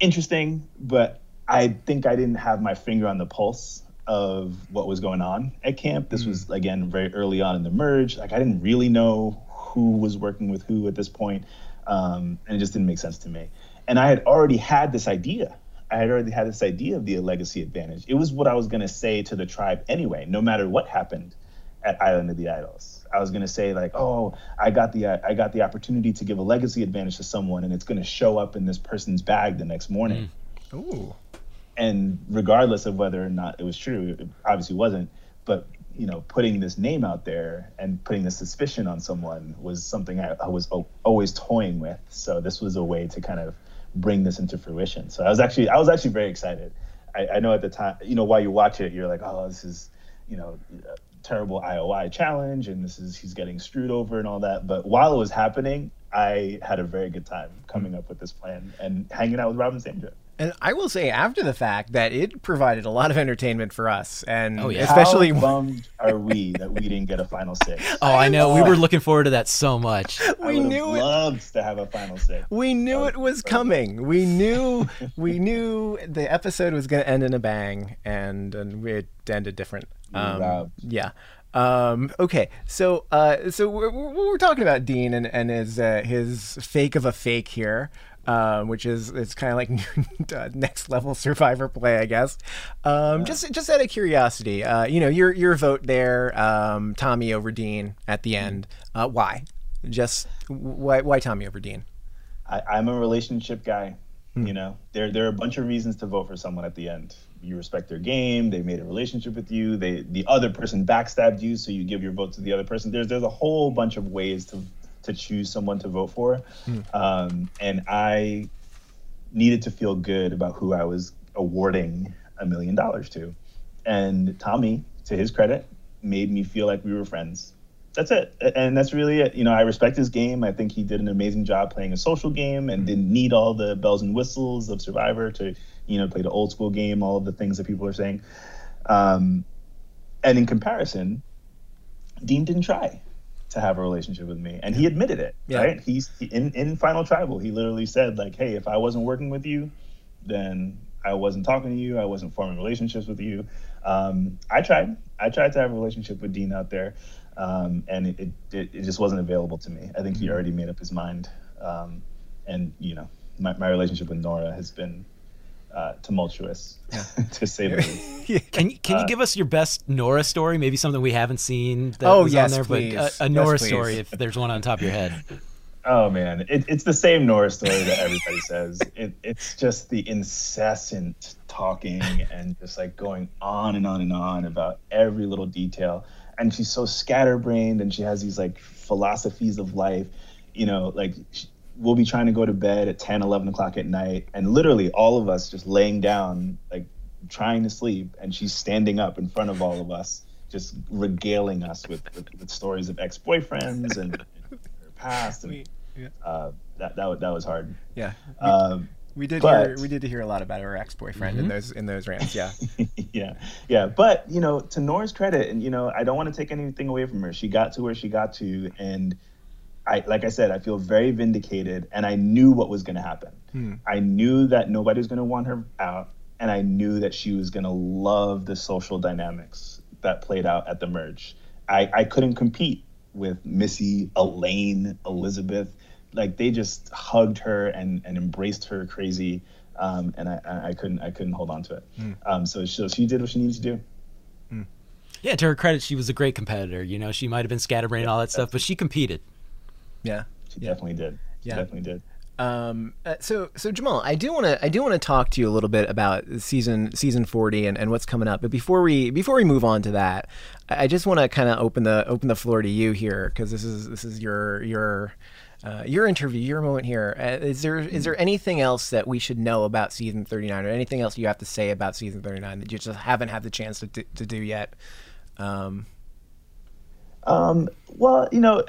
Interesting, but I think I didn't have my finger on the pulse of what was going on at camp. This mm was again very early on in the merge. Like I didn't really know who was working with who at this point, um, and it just didn't make sense to me. And I had already had this idea. I had already had this idea of the legacy advantage. It was what I was going to say to the tribe anyway, no matter what happened at Island of the Idols. I was going to say like, "Oh, I got the I got the opportunity to give a legacy advantage to someone, and it's going to show up in this person's bag the next morning." Mm. Ooh and regardless of whether or not it was true, it obviously wasn't. But you know, putting this name out there and putting the suspicion on someone was something I, I was o- always toying with. So this was a way to kind of bring this into fruition. So I was actually I was actually very excited. I, I know at the time, you know, while you watch it, you're like, oh, this is, you know, terrible IOI challenge, and this is he's getting screwed over and all that. But while it was happening, I had a very good time coming up with this plan and hanging out with Rob and Sandra. And I will say after the fact that it provided a lot of entertainment for us, and Oh, yeah. especially How bummed are we that we didn't get a final six? Oh, I know. We were looking forward to that so much. I we would've knew it. loved to have a final six. We knew it was coming. We knew we knew the episode was going to end in a bang, and and it ended different. Um, yeah. Um, okay, so uh, so we're, we're we're talking about Dean and and his uh, his fake of a fake here. Um, which is it's kind of like uh, next level survivor play, I guess. Um, Just just out of curiosity, uh, you know, your your vote there, um, Tommy over Dean at the end. Uh, why? Just why why Tommy over Dean? I, I'm a relationship guy. You know, there there are a bunch of reasons to vote for someone at the end. You respect their game. They made a relationship with you. They the other person backstabbed you, so you give your vote to the other person. There's there's a whole bunch of ways to to choose someone to vote for, um, and I needed to feel good about who I was awarding a million dollars to. And Tommy, to his credit, made me feel like we were friends. That's it. And that's really it. You know, I respect his game. I think he did an amazing job playing a social game and didn't need all the bells and whistles of Survivor to, you know, play the old school game, all of the things that people are saying. Um, and in comparison, Dean didn't try to have a relationship with me, and he admitted it. Yeah. Right? He's in in Final Tribal. He literally said like, "Hey, if I wasn't working with you, then I wasn't talking to you. I wasn't forming relationships with you." Um, I tried. I tried to have a relationship with Dean out there, um, and it, it it just wasn't available to me. I think he already made up his mind, um, and you know, my my relationship with Noura has been. Uh, tumultuous, to say the least. Can you can you give us your best Noura story? Maybe something we haven't seen that Oh, was yes, on there, please. but a, a Noura please. story if there's one on top of your head. Oh man, it, it's the same Noura story that everybody says. It, it's just the incessant talking and just like going on and on and on about every little detail. And she's so scatterbrained, and she has these like philosophies of life. You know, like sh- we'll be trying to go to bed at 10, 11 o'clock at night, and literally all of us just laying down, like trying to sleep, and she's standing up in front of all of us, just regaling us with, with, with stories of ex-boyfriends and, and her past. And, uh, that that that was hard. Yeah. Um, We did but- hear we did hear a lot about her ex boyfriend in those in those rants. Yeah. yeah, yeah. But you know, to Noura's credit, and you know, I don't want to take anything away from her. She got to where she got to, and I, like I said, I feel very vindicated, and I knew what was going to happen. I knew that nobody was going to want her out, and I knew that she was going to love the social dynamics that played out at the merge. I, I couldn't compete with Missy, Elaine, Elizabeth. Like they just hugged her and, and embraced her crazy, um, and I, I I couldn't I couldn't hold on to it. Um, so, so she did what she needed to do. Yeah, to her credit, she was a great competitor. You know, she might have been scatterbrained and all that stuff, but she competed. Yeah. She definitely did. She Yeah. definitely did. Um, uh, so so Jamal, I do want to I do want to talk to you a little bit about season season forty and, and what's coming up. But before we before we move on to that, I I just want to kind of open the open the floor to you here because this is this is your your uh, your interview, your moment here. Uh, is there is there anything else that we should know about season thirty nine, or anything else you have to say about season thirty nine that you just haven't had the chance to do, to do yet? Um, Um, well, you know,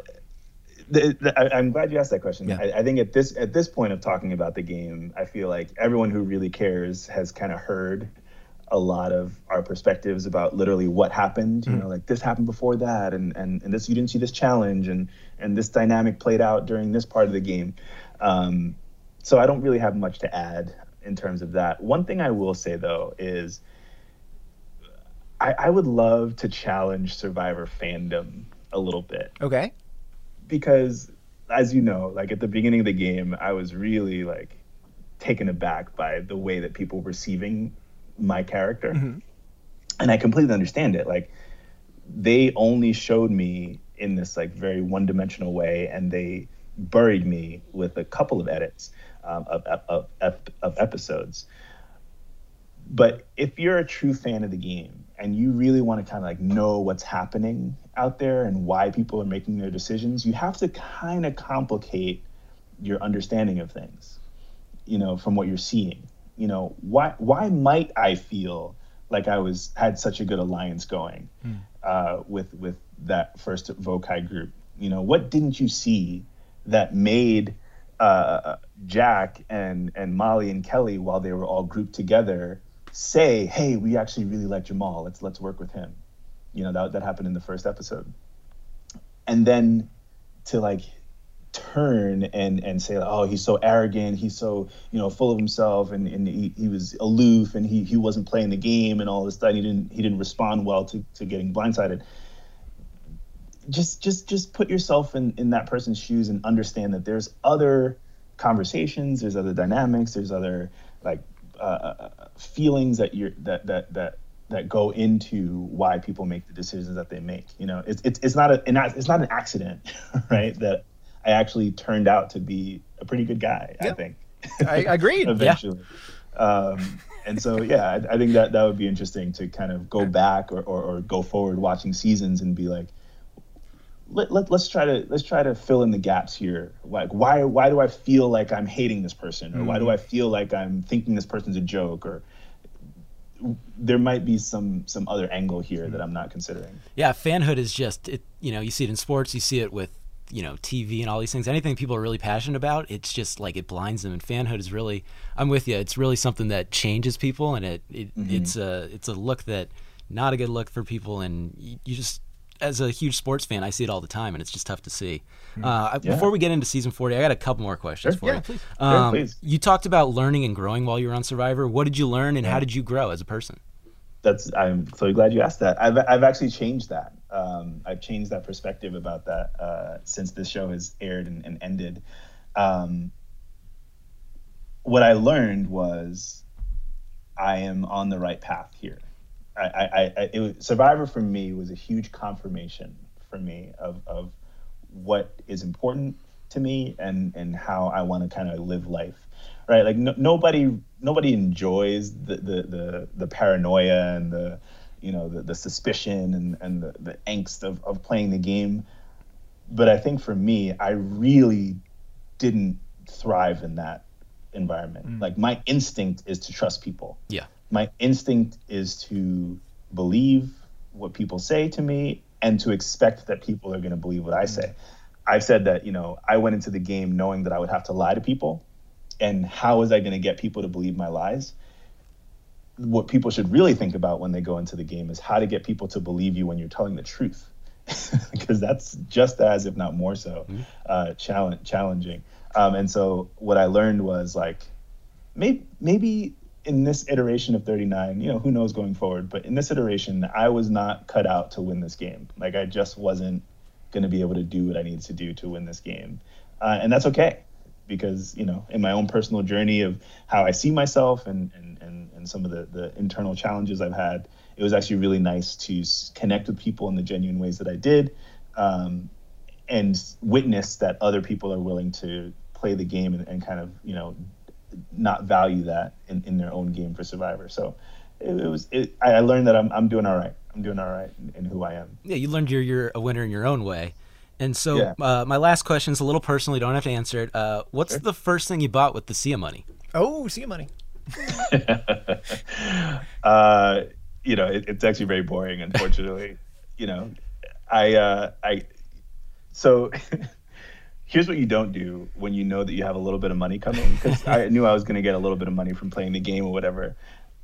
the, the, I, I'm glad you asked that question. Yeah. I, I think at this at this point of talking about the game, I feel like everyone who really cares has kind of heard a lot of our perspectives about literally what happened. You know, like this happened before that, and and and this you didn't see this challenge, and and this dynamic played out during this part of the game. Um, so I don't really have much to add in terms of that. One thing I will say though is. I, I would love to challenge Survivor fandom a little bit okay. Because as you know, like at the beginning of the game, I was really like taken aback by the way that people were receiving my character. And I completely understand it. Like they only showed me in this like very one-dimensional way and they buried me with a couple of edits um, of, of, of, of episodes. But if you're a true fan of the game and you really want to kind of like know what's happening out there and why people are making their decisions, you have to kind of complicate your understanding of things. you know, from what you're seeing? You know, why why might I feel like I was had such a good alliance going uh, with with that first Vokai group? You know, what didn't you see that made uh, Jack and and Molly and Kelly, while they were all grouped together, say, "Hey, we actually really like Jamal. Let's let's work with him." You know, that that happened in the first episode, and then to like turn and and say oh he's so arrogant he's so you know full of himself and, and he, he was aloof and he, he wasn't playing the game and all this stuff. He didn't he didn't respond well to, to getting blindsided. Just just just put yourself in in that person's shoes and understand that there's other conversations there's other dynamics there's other like uh, feelings that you're that that that that go into why people make the decisions that they make you know it's it's, it's not a it's not an accident right that I actually turned out to be a pretty good guy. I think. I agreed. Eventually. Yeah. Um, and so, yeah, I, I, think that that would be interesting to kind of go back or, or, or go forward watching seasons and be like, let, let, us try to let's try to fill in the gaps here. Like, why why do I feel like I'm hating this person, or mm-hmm. why do I feel like I'm thinking this person's a joke, or there might be some some other angle here that I'm not considering. Yeah, fanhood is just it. You know, you see it in sports, you see it with you know TV and all these things. Anything people are really passionate about, it's just like it blinds them. And fanhood is really, I'm with you. It's really something that changes people, and it, it mm-hmm. it's a it's a look that not a good look for people. And you, you, just as a huge sports fan, I see it all the time, and it's just tough to see. Mm-hmm. Uh, yeah. Before we get into season 40, I got a couple more questions sure. for yeah, you. Please. Um, sure, please. You talked about learning and growing while you were on Survivor. What did you learn, and yeah. how did you grow as a person? That's I'm so glad you asked that. I've I've actually changed that um, I've changed that perspective about that uh, since this show has aired and, and ended. Um, what I learned was I am on the right path here. I, I, I it was, Survivor for me was a huge confirmation for me of, of what is important to me and, and how I want to kind of live life. Right, like no, nobody nobody enjoys the, the the the paranoia and the you know the, the suspicion and, and the, the angst of, of playing the game but i think for me i really didn't thrive in that environment. Mm. like my instinct is to trust people. Yeah. My instinct is to believe what people say to me and to expect that people are going to believe what i say. I've said that you know i went into the game knowing that i would have to lie to people and how was i going to get people to believe my lies? What people should really think about when they go into the game is how to get people to believe you when you're telling the truth. Because that's just as if not more so mm-hmm. uh, challenge, challenging um, and so what i learned was like maybe maybe in this iteration of 39 you know who knows going forward but in this iteration i was not cut out to win this game. Like i just wasn't going to be able to do what i needed to do to win this game. Uh, and that's okay because you know in my own personal journey of how i see myself and and, and and some of the, the internal challenges I've had, it was actually really nice to connect with people in the genuine ways that I did um, and witness that other people are willing to play the game and, and kind of, you know, not value that in, in their own game for Survivor. So it, it was, it, I learned that I'm, I'm doing all right. I'm doing all right in, in who I am. Yeah, you learned you're, you're a winner in your own way. And so, yeah. uh, my last question is a little personal. You don't have to answer it. Uh, what's sure. the first thing you bought with the sea money? Oh, sea money. uh, you know, it, it's actually very boring, unfortunately. you know, I, uh, I, so here's what you don't do when you know that you have a little bit of money coming, because I knew I was going to get a little bit of money from playing the game or whatever.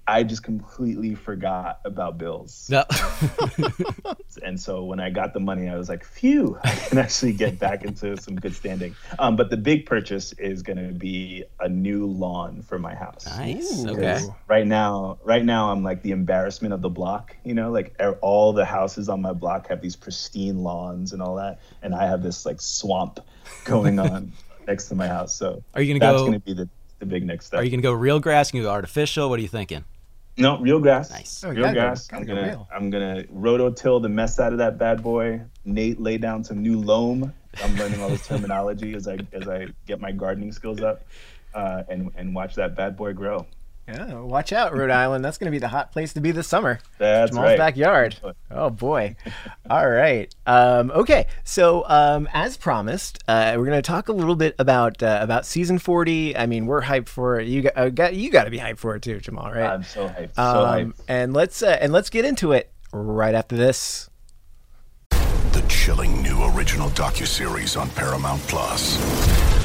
I just completely forgot about bills. No. and so when I got the money, I was like, phew, I can actually get back into some good standing. Um, but the big purchase is going to be a new lawn for my house. Nice. Okay. Right now, right now, I'm like the embarrassment of the block. You know, like all the houses on my block have these pristine lawns and all that, and I have this like swamp going on next to my house. So are you going to go? That's going to be the the big next step. Are you going to go real grass? Can you go artificial? What are you thinking? No, real grass. Nice. Oh, real grass. Go, I'm gonna go I'm gonna rototill the mess out of that bad boy. Nate lay down some new loam. I'm learning all this terminology as I as I get my gardening skills up, uh, and and watch that bad boy grow. Yeah, watch out, Rhode Island. That's going to be the hot place to be this summer. That's Jamal's right. backyard. Oh boy. All right. Um, okay. So um, as promised, uh, we're going to talk a little bit about uh, about season forty. I mean, we're hyped for it. You got, uh, got you got to be hyped for it too, Jamal. Right? I'm so hyped. So Um, hyped. and let's uh, and let's get into it right after this. The chilling new original docuseries on Paramount Plus.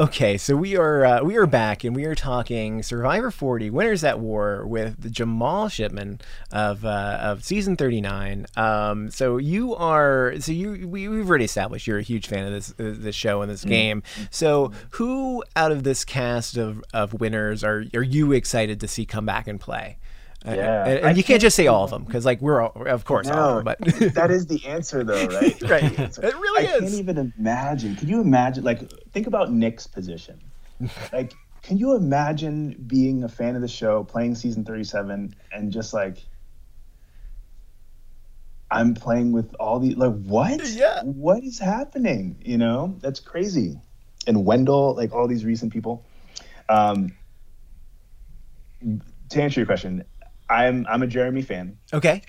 Okay, so we are uh, we are back and we are talking Survivor 40 Winners at War with Jamal Shipman of uh, of season 39. Um, so you are so you we, we've already established you're a huge fan of this uh, this show and this Mm. game. So who out of this cast of, of winners are are you excited to see come back and play? Yeah, and, and you can't just say all of them because like we're all, of course all of them, but that is the answer, though, right? Right. It really is. I can't even imagine. Can you imagine? Like, think about Nick's position. like, can you imagine being a fan of the show, playing season thirty-seven, and just like, I'm playing with all the like, what? Yeah. What is happening? You know, that's crazy. And Wendell, like all these recent people. Um, to answer your question, I'm I'm a Jeremy fan. okay.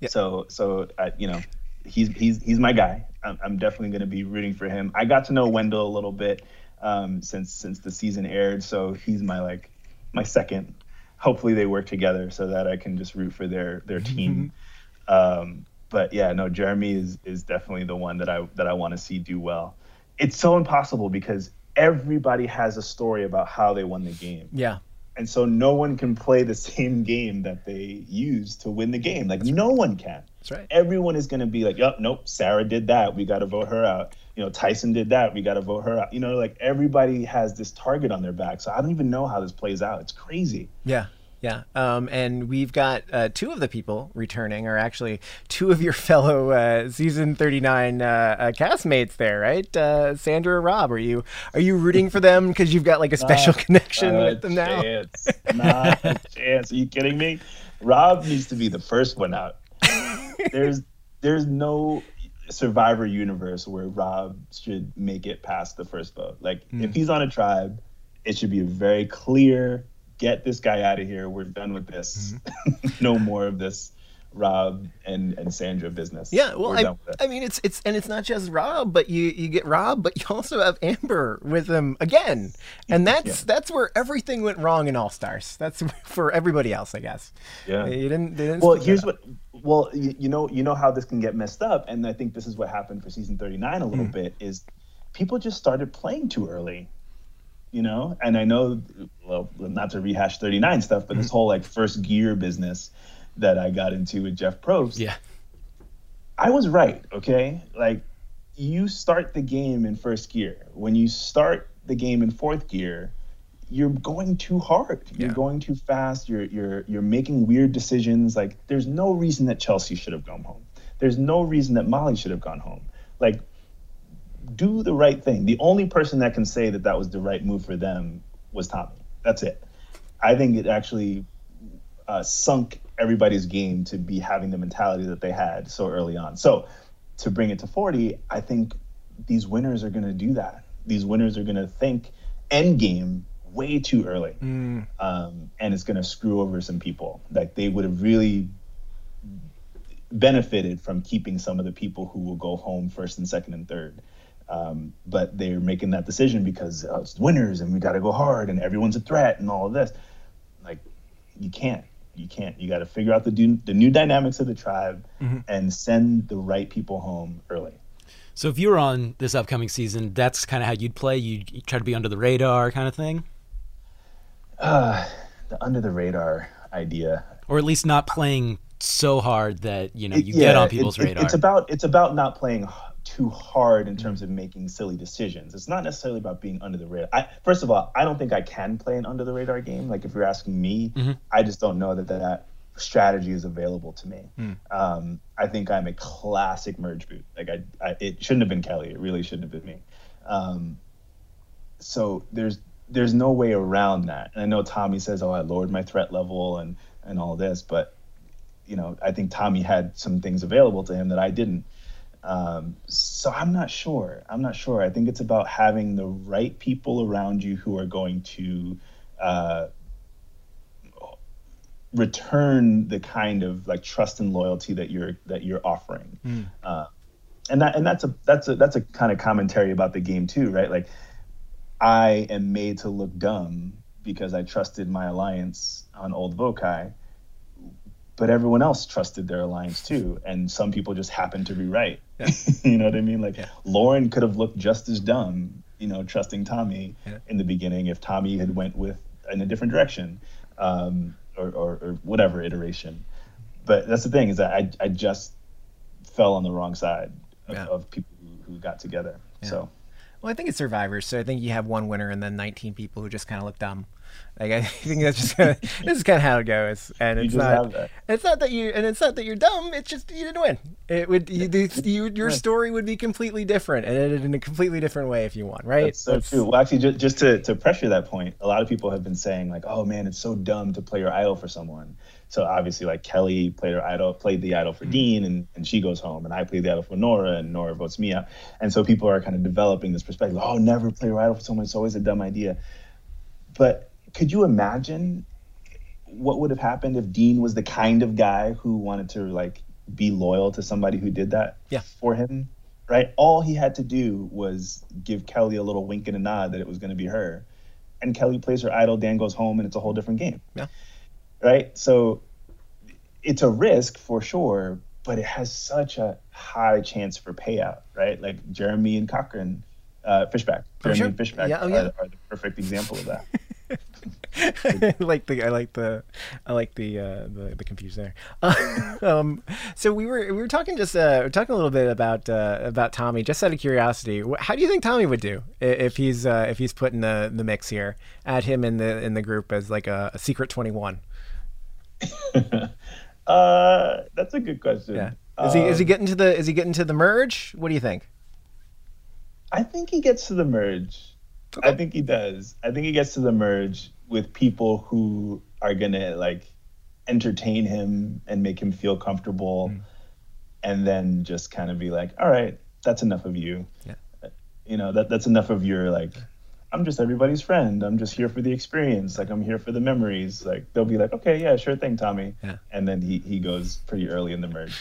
Yeah. So so uh, you know, he's he's he's my guy. I'm, I'm definitely going to be rooting for him. I got to know Wendell a little bit um, since since the season aired, so he's my like my second. Hopefully they work together so that I can just root for their their team. um, but yeah, no, Jeremy is is definitely the one that I that I want to see do well. It's so impossible because everybody has a story about how they won the game. Yeah. And so no one can play the same game that they use to win the game. Like no one can. That's right. Everyone is going to be like, "Yep, nope, Sarah did that. We got to vote her out." You know, Tyson did that. We got to vote her out. You know, like everybody has this target on their back. So I don't even know how this plays out. It's crazy. Yeah. Yeah. Um, and we've got uh, two of the people returning are actually two of your fellow uh, season 39 uh, uh, castmates there, right? Uh, Sandra or Rob, are you are you rooting for them because you've got like a special connection with them now? chance. Not a chance. Are you kidding me? Rob needs to be the first one out. There's there's no Survivor universe where Rob should make it past the first vote. Like Mm. if he's on a tribe, it should be a very clear get this guy out of here. We're done with this. Mm-hmm. no more of this Rob and and Sandra business. Yeah, well, I, done with it. I mean, it's it's and it's not just Rob, but you you get Rob, but you also have Amber with him again, and that's that's where everything went wrong in All Stars. That's for everybody else, I guess. Yeah. you didn't. They didn't well here's what well you, you know you know how this can get messed up and i think this is what happened for season 39 a Hmm. little bit is people just started playing too early you know and i know well not to rehash 39 stuff but this Hmm. whole like first gear business that i got into with jeff probst yeah i was right okay like you start the game in first gear when you start the game in fourth gear you're going too hard. You're going too fast. You're you're you're making weird decisions. Like there's no reason that Chelsea should have gone home. There's no reason that Molly should have gone home. Like do the right thing. The only person that can say that that was the right move for them was Tommy. That's it. I think it actually uh, sunk everybody's game to be having the mentality that they had so early on. So to bring it to 40, I think these winners are going to do that. These winners are going to think end game way too early. Mm. Um, and it's going to screw over some people. Like they would have really benefited from keeping some of the people who will go home first and second and third. Um, but they're making that decision because uh, it's winners and we got to go hard and everyone's a threat and all of this. Like you can't, you can't. You got to figure out the do- the new dynamics of the tribe Mhm. and send the right people home early. So if you were on this upcoming season, that's kind of how you'd play. You try to be under the radar, kind of thing, Uh, the under the radar idea. or at least not playing so hard that you know It- you get on people's it- radar. It's about it's about not playing too hard in terms of making silly decisions. It's not necessarily about being under the radar. I, first of all, I don't think I can play an under the radar game. Like if you're asking me, Mhm. I just don't know that that strategy is available to me. Mm. Um, I think I'm a classic merge boot. Like I, I, it shouldn't have been Kelly. It really shouldn't have been me. Um, so there's there's no way around that. And I know Tommy says, "Oh, I lowered my threat level and and all this," but you know, I think Tommy had some things available to him that I didn't. Um, so I'm not sure. I'm not sure. I think it's about having the right people around you who are going to uh, return the kind of like trust and loyalty that you're that you're offering. Mm. Uh, and that and that's a that's a that's a kind of commentary about the game too, right? Like I am made to look dumb because I trusted my alliance on Old Vokai, but everyone else trusted their alliance too, and some people just happened to be right. Yeah. you know what I mean? Like Lauren could have looked just as dumb, you know, trusting Tommy Yeah. in the beginning if Tommy had went with in a different direction, um, or, or or whatever iteration. But that's the thing is that I I just fell on the wrong side of, Yeah. of people who, who got together. So. Well, I think it's Survivors, so I think you have one winner and then 19 people who just kind of look dumb. Like I think that's just kinda, this is kind of how it goes, and You it's not. that. It's not that you, and it's not that you're dumb. It's just you didn't win. It would you, you, your story would be completely different, and in a completely different way if you won, right? That's so true. Well, actually, just, just to, to pressure that point, a lot of people have been saying like, "Oh man, it's so dumb to play your idol for someone." So obviously, like Kellee played her idol, played the idol for mm-hmm. Dean, and, and she goes home, and I played the idol for Noura, and Noura votes me out. And so people are kind of developing this perspective. Oh, never play your idol for someone. It's always a dumb idea. But could you imagine what would have happened if Dean was the kind of guy who wanted to like be loyal to somebody who did that Yeah. for him? Right? All he had to do was give Kellee a little wink and a nod that it was going to be her. And Kellee plays her idol, Dan goes home, and it's a whole different game. Yeah. Right? So it's a risk for sure, but it has such a high chance for payout, right? Like Jeremy and Cochran, uh, Fishbach. Oh, Jeremy sure. and Fishbach Yeah, oh, are, are the perfect example of that. I like the I like the I like the uh, the, the confusion there. um, so we were we were talking just uh, we were talking a little bit about uh, about Tommy just out of curiosity. How do you think Tommy would do if he's uh, if he's put in the, the mix here? Add him in the in the group as like a, a secret twenty one. Uh, that's a good question. Yeah. Is he is he Um, getting to the is he getting to the merge? What do you think? I think he gets to the merge. I think he does. I think he gets to the merge with people who are gonna like entertain him and make him feel comfortable, Mm. and then just kind of be like, "All right, that's enough of you." Yeah. You know that that's enough of your like. I'm just everybody's friend. I'm just here for the experience. Like I'm here for the memories. Like they'll be like, "Okay, yeah, sure thing, Tommy." Yeah. And then he he goes pretty early in the merge.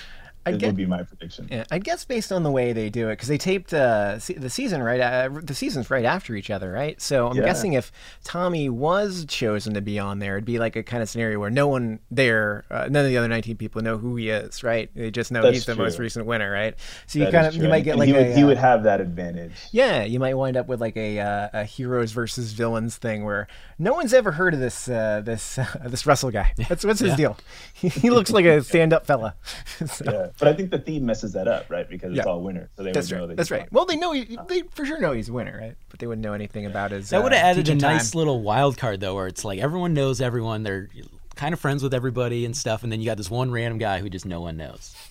I get- would be my prediction. Yeah, I guess based on the way they do it, because they taped uh, the season right, uh, the seasons right after each other, right? So I'm Yeah. guessing if Tommy was chosen to be on there, it'd be like a kind of scenario where no one there, uh, none of the other 19 people know who he is, right? They just know That's he's the most recent winner, right? So you That kind of you might get and like he would, a, he uh, would have that advantage. yeah, you might wind up with like a uh, a heroes versus villains thing where no one's ever heard of this uh, this uh, this Russell guy. That's what's his Yeah. deal. he looks like a stand up fella. So- Yeah, but I think the theme messes that up, right? Because it's Yeah. all winner, so they That's would know that. That's he's right. Well, they know he, they for sure know he's a winner, right? But they wouldn't know anything about his. That would have uh, added a nice time. little wild card though, where it's like everyone knows everyone. They're kind of friends with everybody and stuff, and then you got this one random guy who just no one knows.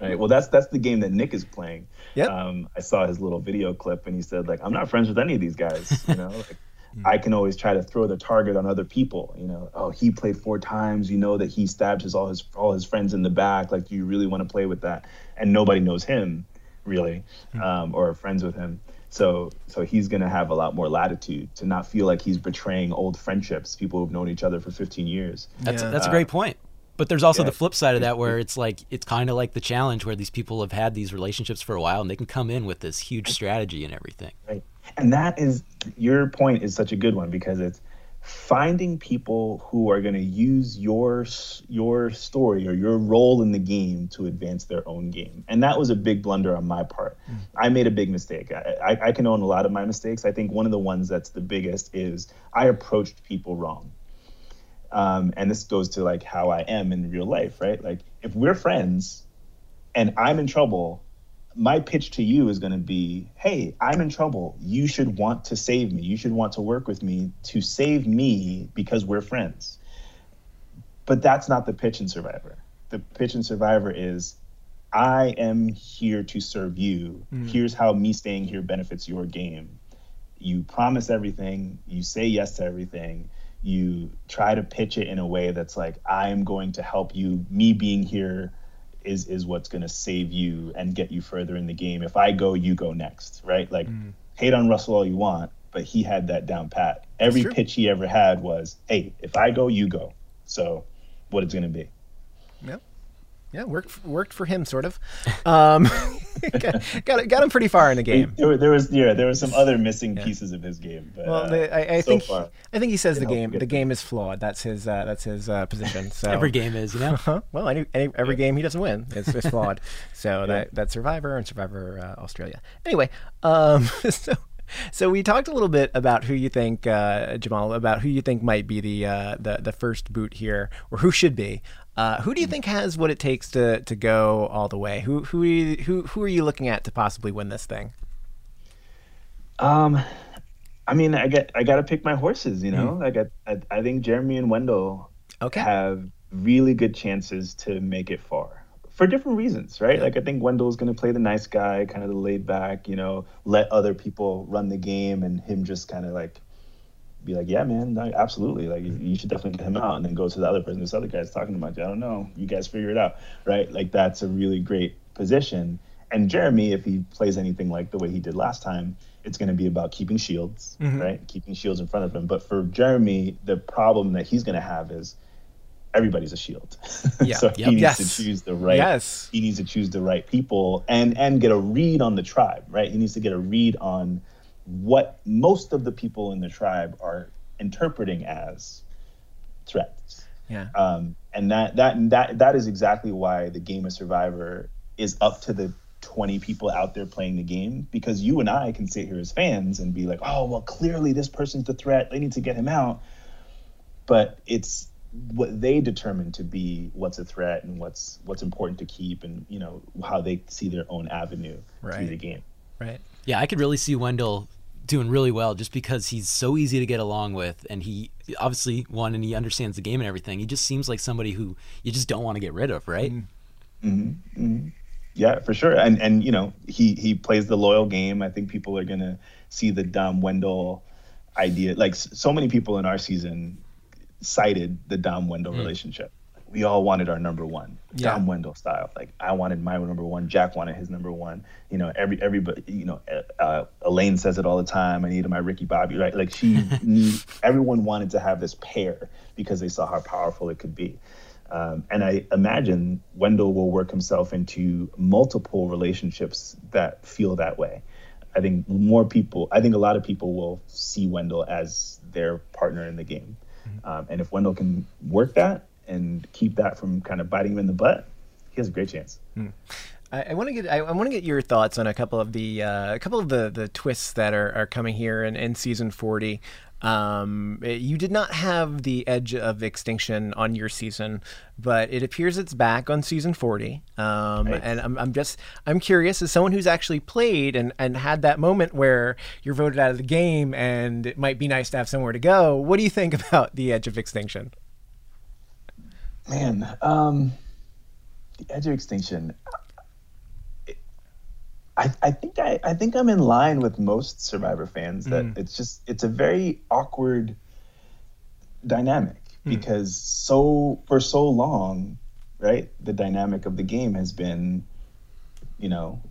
Right. Well, that's that's the game that Nick is playing. Yep. Um, I saw his little video clip, and he said like, "I'm not friends with any of these guys." You know, like, Hmm. I can always try to throw the target on other people. You know, oh, he played four times. You know that he stabbed his all his all his friends in the back. Like, do you really want to play with that? And nobody knows him, really, Hmm. um, or are friends with him. So, so he's gonna have a lot more latitude to not feel like he's betraying old friendships, people who've known each other for 15 years. That's Yeah. that's a great point. But there's also yeah. the flip side of that where it's like it's kind of like the challenge where these people have had these relationships for a while and they can come in with this huge strategy and everything. Right. And that is your point is such a good one because it's finding people who are going to use your your story or your role in the game to advance their own game. And that was a big blunder on my part. I made a big mistake. I, I, I can own a lot of my mistakes. I think one of the ones that's the biggest is I approached people wrong. Um, and this goes to like how I am in real life, right? Like if we're friends and I'm in trouble, my pitch to you is going to be hey i'm in trouble you should want to save me you should want to work with me to save me because we're friends but that's not the pitch in Survivor. The pitch in Survivor is I am here to serve you. Mm. Here's how me staying here benefits your game. You promise everything, you say yes to everything, you try to pitch it in a way that's like, I'm going to help you. Me being here is is what's going to save you and get you further in the game. If I go, you go next, right? Like, mm. hate on Russell all you want, but he had that down pat. Every pitch he ever had was, hey, if I go, you go. So, what it's going to be. Yep yeah, worked worked for him sort of. Um, got, got, got him pretty far in the game. There, there, was yeah, there was some other missing yeah. pieces of his game. But, well, the, I, I so think far, I think he says the game the game is flawed. That's his uh, that's his uh, position. So every game is, you know. Uh-huh. well, any, any, every yeah. game he doesn't win is, is flawed. so yeah. that that Survivor and Survivor uh, Australia. Anyway, um, so so we talked a little bit about who you think, uh, Jamal, about who you think might be the uh, the the first boot here, or who should be. Uh, who do you think has what it takes to to go all the way? Who who are you, who who are you looking at to possibly win this thing? Um, I mean, I get I got to pick my horses. You know, mm. like I, I I think Jeremy and Wendell okay. have really good chances to make it far for different reasons, right? Like I think Wendell's going to play the nice guy, kind of the laid back, you know, let other people run the game, and him just kind of like be like, yeah, man, absolutely. Like, you should definitely get him out, and then go to the other person. This other guy's talking about you. I don't know. You guys figure it out, right? Like, that's a really great position. And Jeremy, if he plays anything like the way he did last time, it's going to be about keeping shields, mm-hmm. right? Keeping shields in front of him. But for Jeremy, the problem that he's going to have is everybody's a shield. Yeah. so yep. he needs yes. to choose the right. Yes. He needs to choose the right people and and get a read on the tribe, right? He needs to get a read on what most of the people in the tribe are interpreting as threats. Yeah. Um, and that that that that is exactly why the game of Survivor is up to the 20 people out there playing the game because you and I can sit here as fans and be like, oh well, clearly this person's the threat. They need to get him out. But it's what they determine to be what's a threat and what's what's important to keep and you know how they see their own avenue right. through the game. Right. Yeah, I could really see Wendell doing really well just because he's so easy to get along with and he obviously one and he understands the game and everything he just seems like somebody who you just don't want to get rid of right mm-hmm. Mm-hmm. mm-hmm. yeah for sure and and you know he he plays the loyal game i think people are gonna see the Dom Wendell idea like so many people in our season cited the Dom Wendell mm. relationship we all wanted our number one, yeah. Dom Wendell style. Like I wanted my number one, Jack wanted his number one. You know, every everybody, you know, uh, Elaine says it all the time. I needed my Ricky Bobby, right? Like she, need, everyone wanted to have this pair because they saw how powerful it could be. Um, and I imagine Wendell will work himself into multiple relationships that feel that way. I think more people, I think a lot of people will see Wendell as their partner in the game. Um, and if Wendell can work that, and keep that from kind of biting him in the butt, he has a great chance. Hmm. I, I want to get I, I want to get your thoughts on a couple of the uh, a couple of the the twists that are, are coming here in, in season forty. Um, you did not have the edge of extinction on your season, but it appears it's back on season 40. Um, right. And I'm, I'm just, I'm curious as someone who's actually played and, and had that moment where you're voted out of the game and it might be nice to have somewhere to go. What do you think about the edge of extinction? man, um, the edge of extinction. I, I think I, I think I'm in line with most Survivor fans that mm. it's just it's a very awkward dynamic mm. because so for so long, right? The dynamic of the game has been, you know,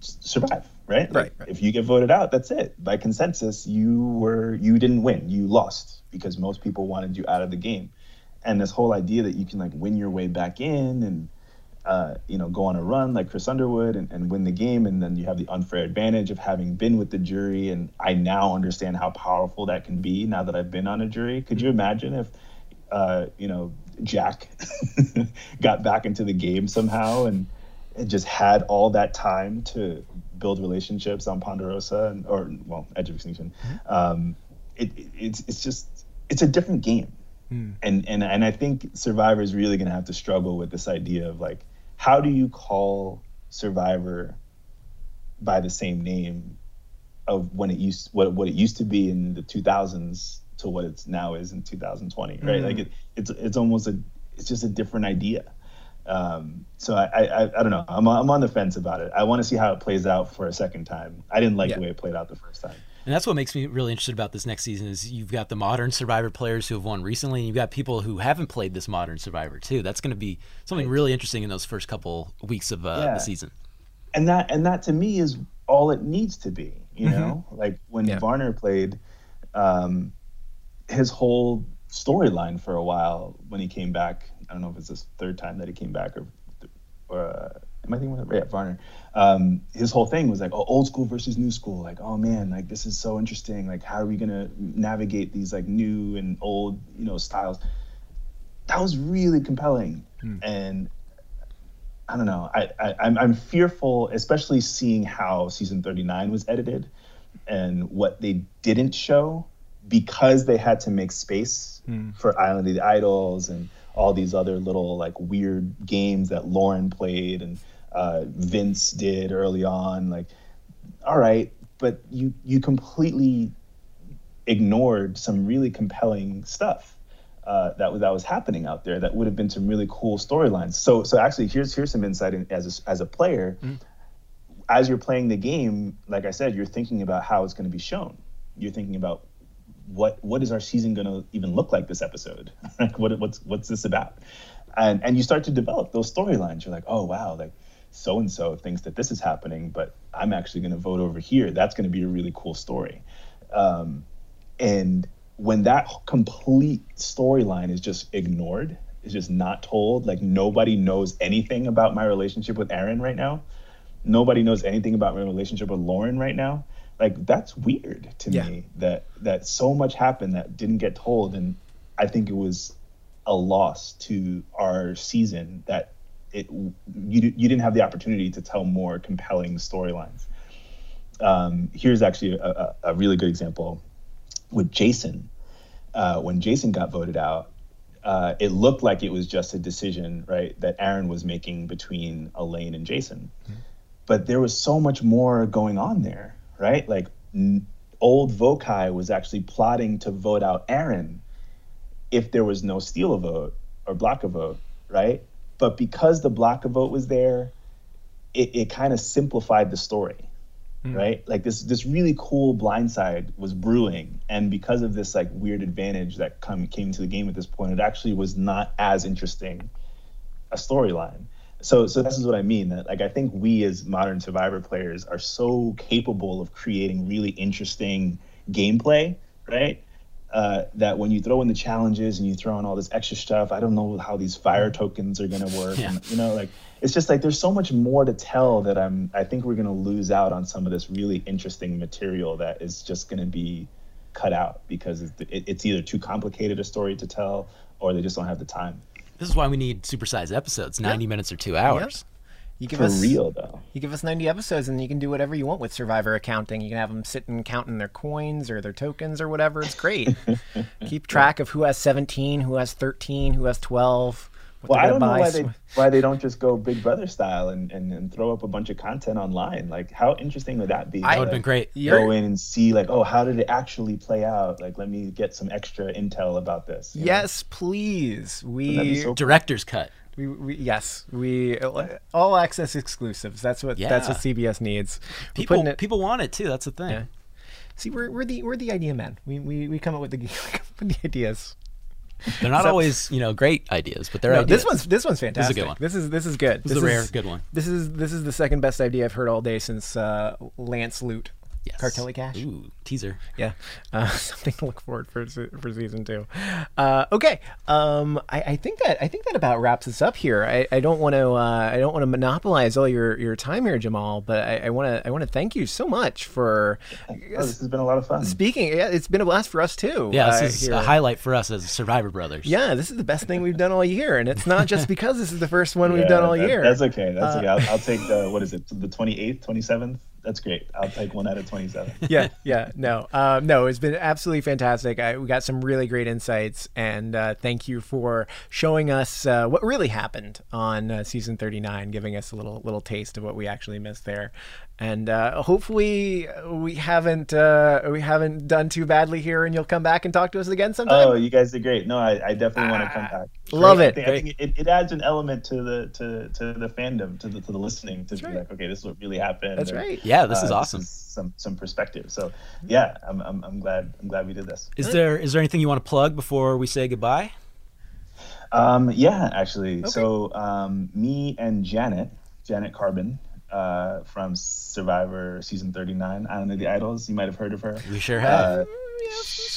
survive, right? Like, right, If you get voted out, that's it. By consensus, you were you didn't win. You lost because most people wanted you out of the game and this whole idea that you can like win your way back in and uh, you know go on a run like Chris Underwood and, and win the game, and then you have the unfair advantage of having been with the jury, and I now understand how powerful that can be now that I've been on a jury. Could you imagine if uh, you know Jack got back into the game somehow and, and just had all that time to build relationships on Ponderosa and or well Edge of Extinction. Mm-hmm. Um, it, it, it's it's just it's a different game Mm. And and and I think Survivor is really going to have to struggle with this idea of like, how do you call Survivor by the same name of when it used what what it used to be in the 2000s to what it's now is in 2020, right? Mm. Like it, it's it's almost a it's just a different idea. Um, so I, I I don't know. I'm I'm on the fence about it. I want to see how it plays out for a second time. I didn't like Yeah. the way it played out the first time. And that's what makes me really interested about this next season is you've got the modern Survivor players who have won recently, and you've got people who haven't played this modern Survivor too. That's going to be something really interesting in those first couple weeks of uh, Yeah. the season. and that and that to me is all it needs to be you Mhm. know like when varner played um his whole storyline for a while when he came back i don't know if it's his third time that he came back or or uh, am i thinking of yeah varner. Um his whole thing was like oh, old school versus new school. Like oh man like this is so interesting. Like how are we gonna navigate these like new and old you know styles? That was really compelling. And I don't know. I, I I'm I'm fearful, especially seeing how season 39 was edited and what they didn't show because they had to make space Mm. for Island of the Idols and all these other little like weird games that Lauren played and uh, Vince did early on. Like, all right, but you you completely ignored some really compelling stuff uh, that was that was happening out there that would have been some really cool storylines. So so actually here's here's some insight in, as a, as a player. As you're playing the game, like I said, you're thinking about how it's going to be shown. You're thinking about what what is our season going to even look like this episode? like what what's what's this about? And and you start to develop those storylines. You're like, oh wow, like so and so thinks that this is happening, but I'm actually going to vote over here. That's going to be a really cool story. Um, and when that complete storyline is just ignored, is just not told, like nobody knows anything about my relationship with Aaron right now. Nobody knows anything about my relationship with Lauren right now. Like that's weird to Yeah. me that that so much happened that didn't get told, and I think it was a loss to our season that it you you didn't have the opportunity to tell more compelling storylines. Um, here's actually a, a, a really good example with Jason. Uh, when Jason got voted out, uh, it looked like it was just a decision, right, that Aaron was making between Elaine and Jason. But there was so much more going on there, right? Like n- old Vokai was actually plotting to vote out Aaron if there was no steal a vote or block a vote, right? But because the block a vote was there, it, it kind of simplified the story hmm. right? Like this this really cool blindside was brewing, and because of this like weird advantage that come came to the game at this point, it actually was not as interesting a storyline. So so this is what I mean that like I think we as modern Survivor players are so capable of creating really interesting gameplay, right? Uh, that when you throw in the challenges and you throw in all this extra stuff, I don't know how these fire tokens are gonna work. Yeah. And, you know, like it's just like there's so much more to tell that I'm. I think we're gonna lose out on some of this really interesting material that is just gonna be cut out because it, it, it's either too complicated a story to tell or they just don't have the time. This is why we need supersized episodes, 90 minutes or two hours. You give For us real, though. You give us 90 episodes, and you can do whatever you want with Survivor accounting. You can have them sitting counting their coins or their tokens or whatever. It's great. Keep track of who has 17, who has 13, who has 12. What Well, I don't know why buy. they why they don't just go Big Brother style and, and, and throw up a bunch of content online. Like, how interesting would that be? That would've been great. Go in and see, like, oh, how did it actually play out? Like, let me get some extra intel about this. you know? Yes, please. Wouldn't that be We so cool? Director's cut. We, we yes, we uh, all access exclusives. That's what that's what CBS needs. We're People it- people want it too. That's the thing. Yeah. See, we're, we're the we're the idea men. We, we we come up with the, we come up with the ideas. They're not So- always, you know, great ideas, but they're No, ideas. this one's this one's This is a fantastic. good one. This is this is good. This is a rare good one. This is this is the second best idea I've heard all day since uh, Lance Loot. Yes. Cartelli Cash. Ooh, teaser. Yeah, uh, something to look forward for for season two. Uh, okay, um, I, I think that I think that about wraps us up here. I, I don't want to uh, I don't want to monopolize all your, your time here, Jamal, but I want to I want to thank you so much for Oh, this has been a lot of fun. speaking. Yeah, it's been a blast for us too. Yeah, uh, this is here. a highlight for us as Survivor Brothers. Yeah, this is the best thing we've done all year, and it's not just because this is the first one we've done all that- year. That's okay. That's Uh, okay. I'll, I'll take the what is it? The twenty eighth, twenty seventh. That's great. I'll take one out of twenty seven. yeah, yeah, no, um, no, it's been absolutely fantastic. I, we got some really great insights, and uh, thank you for showing us uh, what really happened on uh, season thirty nine, giving us a little little taste of what we actually missed there. And uh, hopefully we haven't uh, we haven't done too badly here, and you'll come back and talk to us again sometime. Oh, you guys did great. No, I, I definitely want to come back. Love Great. it. I think, I think it, it adds an element to the to, to the fandom, to the to the listening, to be like, okay, this is what really happened. That's and, right. Yeah, this is awesome. some some perspective. So yeah, I'm, I'm I'm glad I'm glad we did this. Is there is there anything you want to plug before we say goodbye? Um, yeah, actually. So um, me and Janet, Janet Carbin, uh, from Survivor season 39, Island of the Idols. You might have heard of her. We sure have. Uh,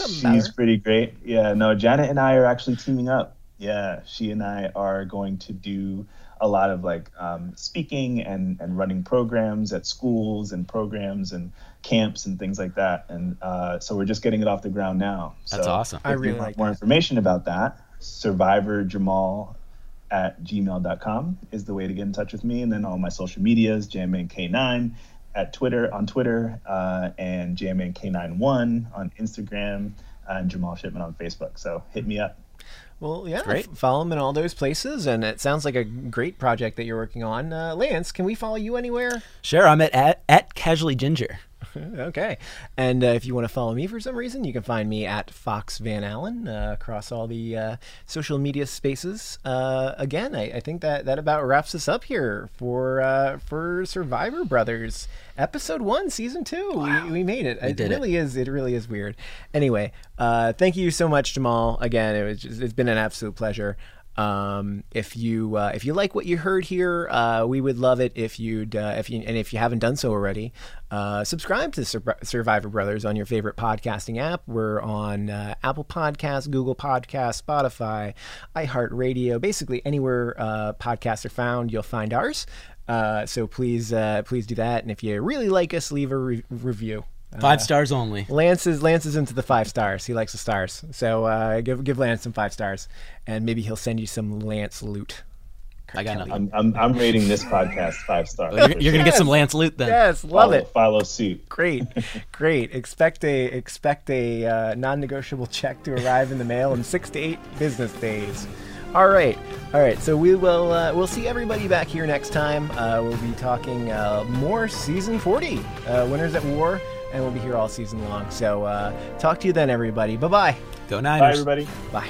she's pretty great. Yeah, no, Janet and I are actually teaming up. Yeah, she and I are going to do a lot of like um, speaking and, and running programs at schools and programs and camps and things like that. And uh, so we're just getting it off the ground now. That's so awesome. if I you really want like more that. information about that. Survivor Jamal at gmail.com is the way to get in touch with me. And then all my social medias, JMNK9 at Twitter, on Twitter, uh, and JMNK91 on Instagram, and Jamal Shipman on Facebook. So hit me up. Well, yeah, Great. f- follow him in all those places, and it sounds like a great project that you're working on. Uh, Lance, can we follow you anywhere? Sure, I'm at at, at Casually Ginger. okay. And uh, if you want to follow me for some reason, you can find me at Fox Van Allen uh, across all the uh, social media spaces. Uh, again, I, I think that, that about wraps us up here for uh, for Survivor Brothers, episode one, season two. We, we made it. it did it. really is. It really is weird. Anyway, uh, thank you so much, Jamal. Again, it was just, it's been an absolute pleasure. Um, if you uh, if you like what you heard here, uh, we would love it if you'd uh, if you and if you haven't done so already, uh, subscribe to Sur- Survivor Brothers on your favorite podcasting app. We're on uh, Apple Podcasts, Google Podcasts, Spotify, iHeartRadio, basically anywhere uh, podcasts are found, you'll find ours. So please please do that, and if you really like us, leave a re- review. Five stars only. Lance is Lance is into the five stars. He likes the stars. So uh, give give Lance some five stars, and maybe he'll send you some Lance loot. I got nothing. I'm, I'm, I'm rating this podcast five stars. You're, you're gonna get some Lance loot then. Yes, love follow, it. Follow suit. Great, great. Expect a expect a uh, non-negotiable check to arrive in the mail in six to eight business days. All right, all right. So we will uh, we'll see everybody back here next time. Uh, we'll be talking uh, more season forty, uh, Winners at War, and we'll be here all season long. So uh, talk to you then, everybody. Bye bye. Go Bye, Niners. everybody. Bye.